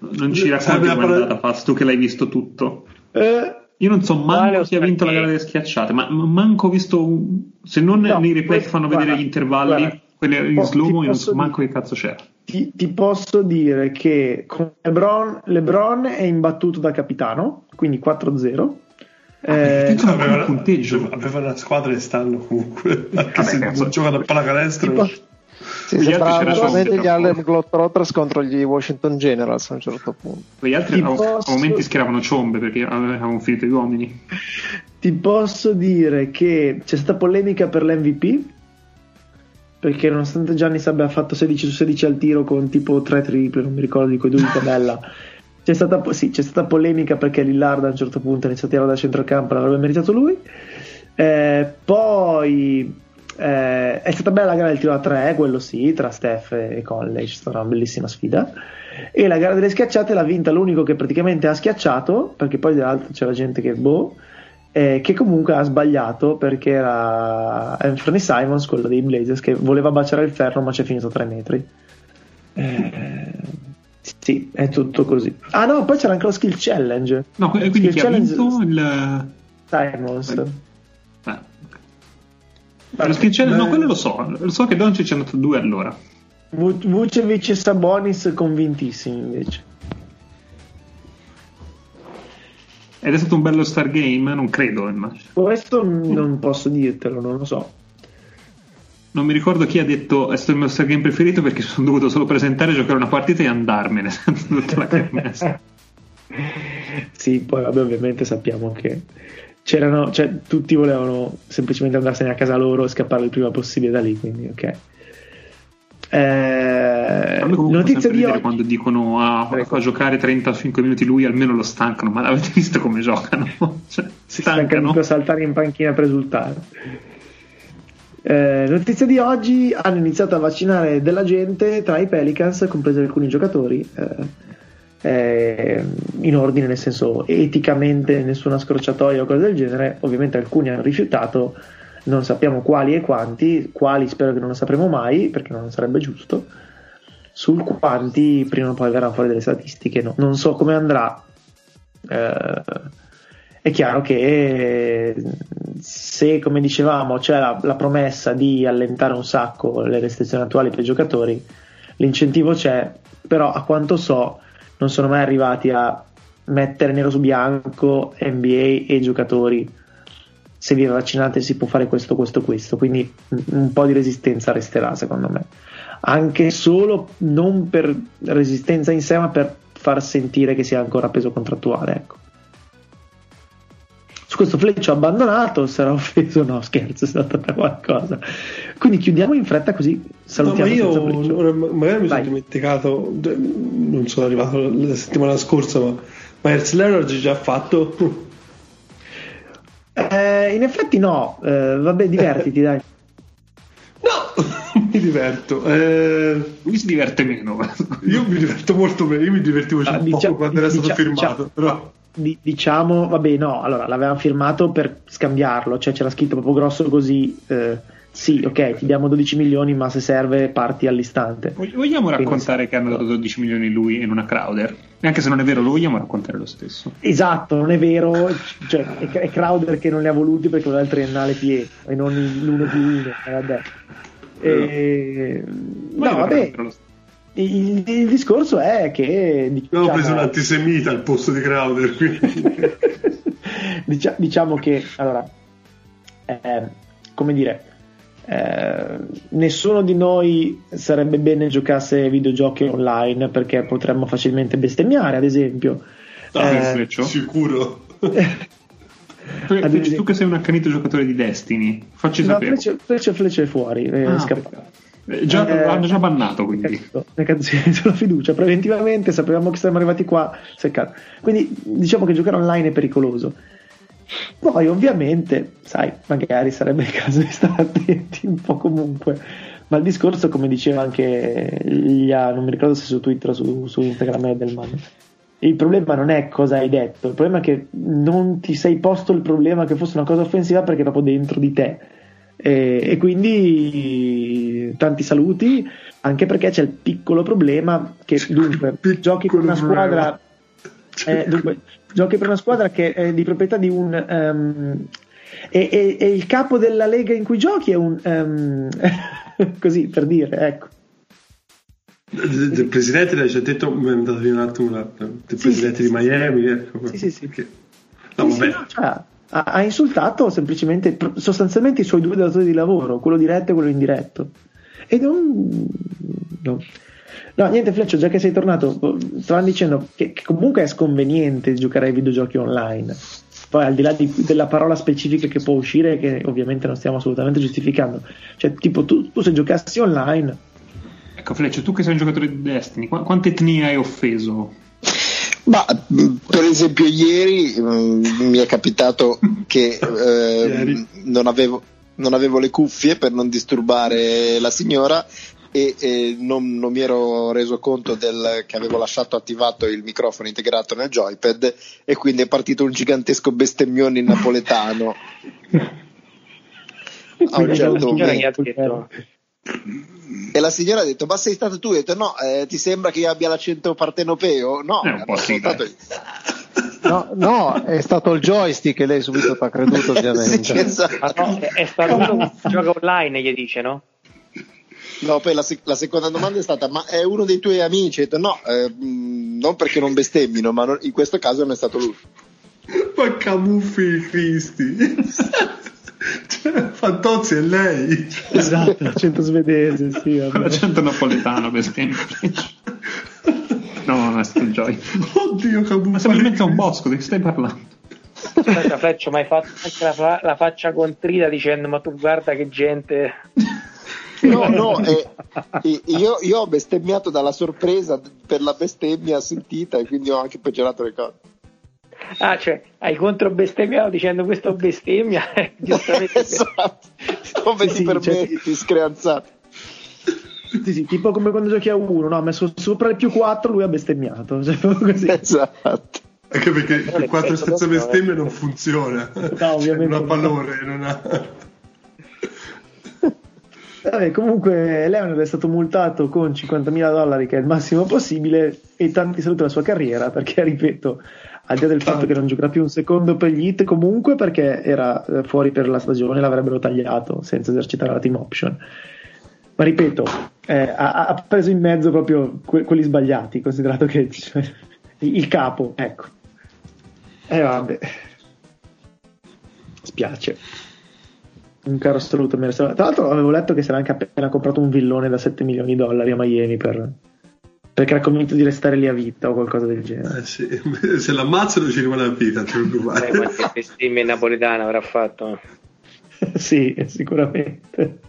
Speaker 3: Non ci racconti come è andata, Faz, tu che l'hai visto tutto. Eh, Io non so manco chi ha vinto la gara delle schiacciate, ma manco visto. Un... Se non no, nei replay fanno guarda, vedere gli intervalli, guarda, quelli in slow mo, io non so manco che cazzo c'era.
Speaker 1: Ti, ti, posso dire che Lebron, Lebron è imbattuto da capitano, quindi 4-0
Speaker 2: eh, aveva, un punteggio. aveva una squadra e stanno comunque anche se non giocano a pallacanestro. Tipo,
Speaker 5: sì, sembrava veramente gli Harlem Globetrotters contro gli Washington Generals a un certo punto.
Speaker 3: Gli altri a, posso... a, momenti schieravano ciombe perché avevano finito gli uomini.
Speaker 1: Ti posso dire che c'è stata polemica per l'MVP perché nonostante Giannis abbia fatto 16 su 16 al tiro con tipo 3 triple non mi ricordo di quei due di tabella c'è stata, sì, c'è stata polemica perché Lillard a un certo punto ha iniziato a tirare da centrocampo, l'avrebbe meritato lui. Eh, poi eh, è stata bella la gara del tiro a 3, quello sì, tra Steph e Conley, c'è stata una bellissima sfida. E la gara delle schiacciate l'ha vinta l'unico che praticamente ha schiacciato, perché poi dall'altro c'era gente che boh. Eh, che comunque ha sbagliato perché era Anthony Simons, quello dei Blazers, che voleva baciare il ferro ma ci è finito a 3 metri. Eh, sì, è tutto così. Ah no, poi c'era anche lo skill challenge.
Speaker 3: No, quindi skill chi challenge... ha vinto il...
Speaker 1: Simons.
Speaker 3: Eh. Ah. Lo skill challenge, no, quello lo so. Lo so che Doncic ci è andato due allora.
Speaker 1: Vucevic e Sabonis convintissimi invece.
Speaker 3: Ed è stato un bello star game? Non credo, immagino.
Speaker 1: Questo non posso dirtelo, non lo so
Speaker 3: non mi ricordo chi ha detto è stato il mio star game preferito perché sono dovuto solo presentare, giocare una partita e andarmene tutta la kermesse.
Speaker 1: sì, poi vabbè, ovviamente sappiamo che c'erano, cioè tutti volevano semplicemente andarsene a casa loro e scappare il prima possibile da lì, quindi ok. Eh,
Speaker 3: notizia di oggi... quando dicono ah, fa giocare 35 minuti lui almeno lo stancano. Ma avete visto come giocano?
Speaker 1: Cioè, si stancano. a saltare in panchina per risultare eh, notizia di oggi hanno iniziato a vaccinare della gente tra i Pelicans compresi alcuni giocatori eh, eh, in ordine nel senso eticamente nessuna scorciatoia o cose del genere ovviamente alcuni hanno rifiutato non sappiamo quali e quanti, quali spero che non lo sapremo mai perché non sarebbe giusto, sul quanti prima o poi verranno fuori delle statistiche, no. non so come andrà. Eh, è chiaro che se, come dicevamo, c'è la, la, promessa di allentare un sacco le restrizioni attuali per i giocatori, l'incentivo c'è, però a quanto so non sono mai arrivati a mettere nero su bianco NBA e giocatori se vi vaccinate si può fare questo, questo, questo, quindi un po' di resistenza resterà secondo me, anche solo non per resistenza in sé ma per far sentire che sia ancora peso contrattuale. Ecco. Su questo Fleccio abbandonato, sarà offeso, no scherzo, è stata qualcosa. Quindi chiudiamo in fretta così salutiamo.
Speaker 2: No, ma io magari mi sono dimenticato, non sono arrivato la settimana scorsa, ma Myers Leonard già fatto
Speaker 1: eh, in effetti no, eh, vabbè, divertiti, dai.
Speaker 2: No, mi diverto. Eh,
Speaker 3: mi si diverte meno.
Speaker 2: io mi diverto molto meno. Io mi divertivo già ah, dicia- poco quando era stato firmato. Dicia- però.
Speaker 1: Diciamo, vabbè, no, allora l'avevamo firmato per scambiarlo, cioè c'era scritto proprio grosso così. Eh, sì, ok, ti diamo 12 milioni, ma se serve parti all'istante.
Speaker 3: Vogliamo raccontare Quindi, che hanno dato 12 milioni lui in una Crowder? E anche se non è vero, lo vogliamo raccontare lo stesso.
Speaker 1: Esatto, non è vero, cioè, è, Crowder che non li ha voluti perché voleva il triennale Pietro e non l'uno più uno. Eh, vabbè. E... No, vabbè. Il, il, discorso è che
Speaker 2: diciamo, ho preso un antisemita al posto di Crowder
Speaker 1: diciamo che allora eh, come dire eh, nessuno di noi sarebbe bene giocasse videogiochi online perché potremmo facilmente bestemmiare, ad esempio.
Speaker 2: Ah, eh, sicuro.
Speaker 3: Flecce, tu che sei un accanito giocatore di Destiny, facci no, sapere.
Speaker 1: Flecce, Flecce, Flecce è fuori, è ah, scappato.
Speaker 3: Eh, già, eh, hanno già bannato quindi
Speaker 1: ecco, la fiducia preventivamente sapevamo che saremmo arrivati qua seccato. quindi diciamo che giocare online è pericoloso poi ovviamente, sai, magari sarebbe il caso di stare attenti un po' comunque. Ma il discorso, come diceva anche Lia, non mi ricordo se su Twitter o su, su Instagram è del mano. Il problema non è cosa hai detto, il problema è che non ti sei posto il problema che fosse una cosa offensiva perché è proprio dentro di te. E, e quindi tanti saluti, anche perché c'è il piccolo problema che dunque giochi con una squadra. Eh, dunque, giochi per una squadra che è di proprietà di un um, e, e, e, il capo della lega in cui giochi è un um, così per dire ecco.
Speaker 2: Del presidente l'hai già detto mi è andato via un attimo sì, presidente sì, di Miami ecco,
Speaker 1: sì sì sì, no, sì, no cioè, ha, ha, insultato semplicemente sostanzialmente i suoi due datori di lavoro quello diretto e quello indiretto e non no. No, niente, Fleccio, già che sei tornato, stavano dicendo che, che, comunque è sconveniente giocare ai videogiochi online. Poi, al di là di, della parola specifica che può uscire, che ovviamente non stiamo assolutamente giustificando, cioè, tipo, tu, tu se giocassi online.
Speaker 3: Ecco, Fleccio, tu che sei un giocatore di Destiny, qu- quante etnie hai offeso?
Speaker 4: Ma per esempio, ieri mh, mm, mi è capitato che eh, non, avevo, non avevo le cuffie per non disturbare la signora e, e non, non, mi ero reso conto del, che avevo lasciato attivato il microfono integrato nel joypad e quindi è partito un gigantesco bestemmione in napoletano. A un certo momento e la signora ha detto ma sei stato tu? Ho detto no, eh, ti sembra che io abbia l'accento partenopeo? No,
Speaker 3: è un po' sì,
Speaker 5: No, no, è stato il joystick che lei subito ha creduto ovviamente.
Speaker 6: sì, esatto. ah, no, è stato uno che gioca online, gli dice, no?
Speaker 4: No, poi la, la, seconda domanda è stata: Ma è uno dei tuoi amici? Ho detto, no, eh, non perché non bestemmino, ma non, in questo caso non è stato lui.
Speaker 2: Ma camuffi i Cristi. cioè, Fantozzi è lei.
Speaker 1: Esatto, l'accento svedese, sì.
Speaker 3: L'accento napoletano, per esempio. No, non è stato Joy.
Speaker 2: Oddio, camuffi.
Speaker 3: Ma semplicemente è un bosco, di che stai parlando?
Speaker 6: Aspetta, Fleccio, ma hai fatto anche la, la faccia contrita dicendo: Ma tu guarda che gente.
Speaker 4: No, no, eh, io, io, ho bestemmiato dalla sorpresa per la bestemmia sentita e quindi ho anche peggiorato le cose.
Speaker 6: Ah, cioè, hai contro bestemmiato dicendo questo bestemmia?
Speaker 4: Giustamente. esatto. Come sì, ti permetti, cioè... screanzato.
Speaker 1: Sì, sì, tipo come quando giochi a uno, no? ha messo sopra il più 4, lui ha bestemmiato. Cioè, così.
Speaker 4: Esatto.
Speaker 2: Anche perché il più 4 senza bestemmia non funziona. No, ovviamente. Non ha valore, non ha...
Speaker 1: Vabbè, comunque Leonard è stato multato con 50.000 dollari, che è il massimo possibile, e tanti saluti alla sua carriera, perché ripeto, al di là del fatto che non giocherà più un secondo per gli hit, comunque perché era eh, fuori per la stagione, l'avrebbero tagliato senza esercitare la team option. Ma ripeto, eh, ha, ha, preso in mezzo proprio que- quelli sbagliati, considerato che cioè, il capo, ecco. E eh, vabbè, spiace. Un caro saluto. Tra l'altro avevo letto che si era anche appena comprato un villone da 7 milioni di dollari a Miami per, perché era convinto di restare lì a vita o qualcosa del genere.
Speaker 2: Eh sì. Se l'ammazzano ci rimane a vita, ti preoccupare.
Speaker 6: Eh, quante bestemmie napoletane avrà fatto?
Speaker 1: sì, sicuramente.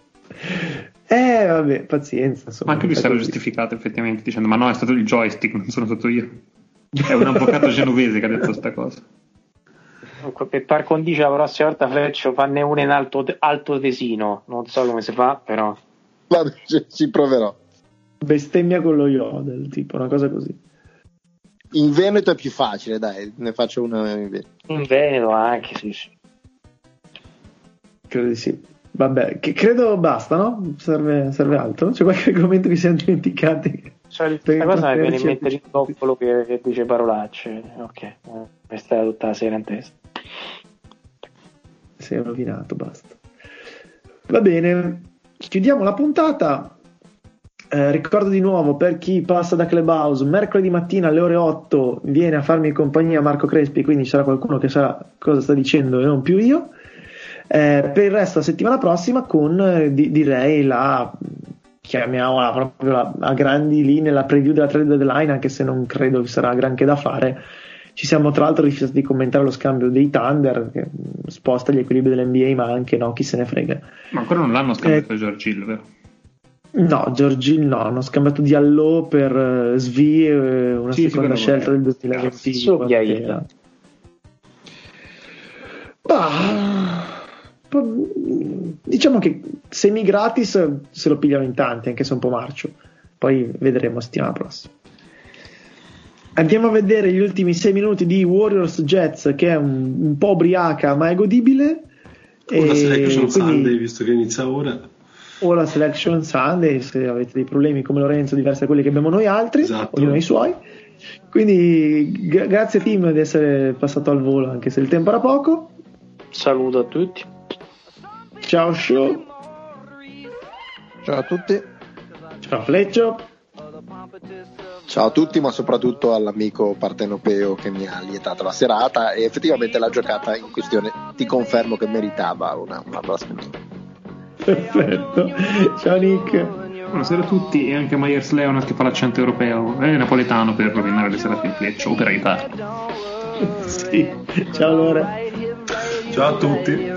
Speaker 1: Eh, vabbè, pazienza.
Speaker 3: Insomma, ma anche lui si era giustificato effettivamente dicendo: Ma no, è stato il joystick, non sono stato io. È un avvocato genovese che ha detto questa cosa.
Speaker 6: Comunque, per par condicio, la prossima volta Freccio fanne una in alto, alto tesino. Non so come si fa, però.
Speaker 4: Vabbè, ci proverò.
Speaker 1: Bestemmia con lo yodel, tipo una cosa così.
Speaker 4: In Veneto è più facile, dai, ne faccio una in
Speaker 6: Veneto. In Veneto anche, sì, sì.
Speaker 1: Credo di sì. Vabbè, che credo basta, no? Serve, serve altro? C'è qualche argomento che siamo dimenticati?
Speaker 6: Cioè, questa cosa mi viene in mente Ringoppolo che, che dice parolacce. Ok, eh, questa è tutta la sera in testa.
Speaker 1: Si è rovinato, basta. Va bene, chiudiamo la puntata. Eh, ricordo di nuovo per chi passa da Clubhouse, mercoledì mattina alle ore 8 viene a farmi compagnia Marco Crespi, quindi sarà qualcuno che sa cosa sta dicendo e non più io. Eh, per il resto, la settimana prossima, con eh, di, direi la chiamiamola proprio la, a grandi linee la preview della trade deadline, anche se non credo vi sarà granché da fare. Ci siamo tra l'altro rifiutati di commentare lo scambio dei Thunder, che sposta gli equilibri dell'NBA, ma anche no, chi se ne frega.
Speaker 3: Ma ancora non l'hanno scambiato eh, George Hill, vero?
Speaker 1: No, George Hill no, hanno scambiato Diallo per uh, Svi, uh, una sì, seconda scelta del 2020. Bah, diciamo che semi gratis se lo pigliano in tanti, anche se è un po' marcio. Poi vedremo settimana prossima. Andiamo a vedere gli ultimi 6 minuti di Warriors Jets, che è un, un po' ubriaca ma è godibile.
Speaker 2: O la Selection quindi, Sunday, visto che inizia ora.
Speaker 1: O la Selection Sunday, se avete dei problemi come Lorenzo, diversi da quelli che abbiamo noi altri, esatto. ognuno i suoi. Quindi g- grazie team di essere passato al volo, anche se il tempo era poco.
Speaker 6: Saluto a tutti.
Speaker 1: Ciao show.
Speaker 5: Ciao a tutti.
Speaker 1: Ciao Fleccio.
Speaker 4: Ciao a tutti, ma soprattutto all'amico partenopeo che mi ha lietato la serata e effettivamente la giocata in questione ti confermo che meritava una, una bella
Speaker 1: Perfetto. Ciao Nick.
Speaker 3: Buonasera a tutti e anche a Myers Leonard che fa l'accento europeo è napoletano per rovinare le serate in fleccio o per aiutarli.
Speaker 1: sì. Ciao allora.
Speaker 2: Ciao a tutti.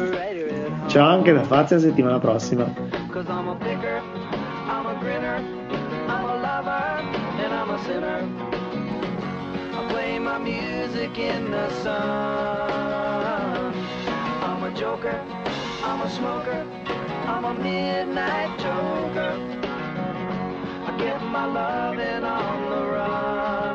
Speaker 1: Ciao anche da Fazia settimana prossima. my music in the sun. I'm a joker, I'm a smoker, I'm a midnight joker. I get my loving on the run.